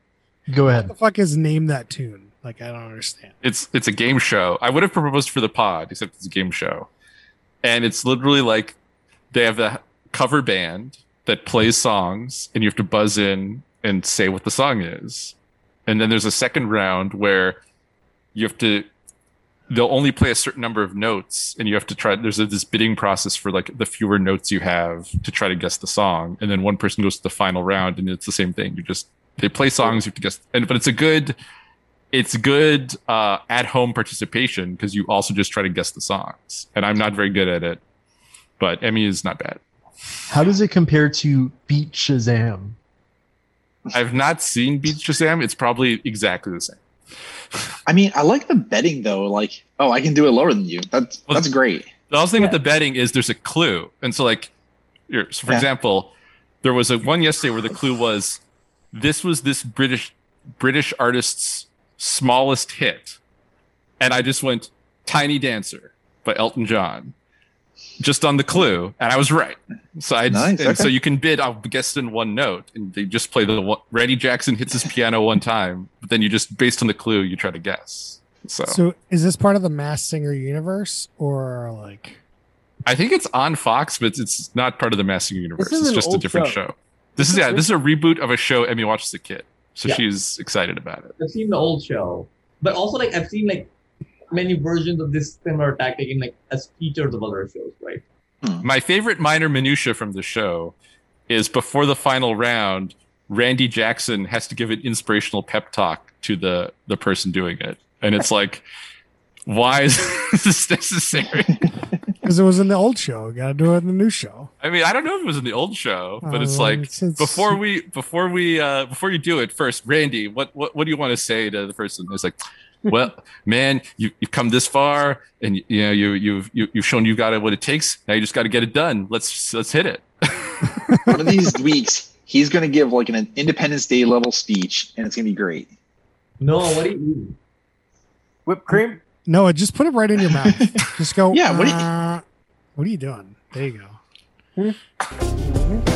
Go what ahead. the fuck is name that tune? Like, I don't understand. It's it's a game show. I would have proposed for the pod, except it's a game show, and it's literally like they have the cover band that plays songs, and you have to buzz in and say what the song is, and then there's a second round where you have to. They'll only play a certain number of notes, and you have to try. There's a, this bidding process for like the fewer notes you have to try to guess the song, and then one person goes to the final round, and it's the same thing. You just they play songs, you have to guess, and but it's a good it's good uh, at home participation because you also just try to guess the songs. And I'm not very good at it, but Emmy is not bad. How does it compare to Beat Shazam? I've not seen Beat Shazam. It's probably exactly the same. I mean, I like the betting though. Like, oh, I can do it lower than you. That's Well, that's great. The other thing with the betting is there's a clue. And so, like, here, so for Yeah. example, there was a one yesterday where the clue was this was this British British artist's smallest hit. And I just went Tiny Dancer by Elton John. Just on the clue, and I was right. So I Nice, and so you can bid. I'll guess in one note, and they just play the one. Randy Jackson hits his piano one time, but then you just based on the clue, you try to guess. So, So, is this part of the Masked Singer universe, or like? I think it's on Fox, but it's not part of the Masked Singer universe. It's just a different show. show. This is yeah. This is a reboot of a show Emmy watches the kid, so Yeah. she's excited about it. I've seen the old show, but also like I've seen like many versions of this similar tactic in like as features of other shows, right? My favorite minor minutia from the show is before the final round, Randy Jackson has to give an inspirational pep talk to the the person doing it, and it's like, why is this necessary? Because it was in the old show. Got to do it in the new show. I mean, I don't know if it was in the old show, but Oh, it's like it's- it's- before we before we uh before you do it first, Randy, what what what do you want to say to the person? It's like, well, man, you you've come this far, and you, you know you you've you, you've shown you've got it what it takes. Now you just got to get it done. Let's let's hit it. One of these weeks, he's going to give like an Independence Day level speech, and it's going to be great. No, what do you eat? Whipped cream. No, just put it right in your mouth. just go. Yeah, what do you- "Uh," what are you doing? There you go.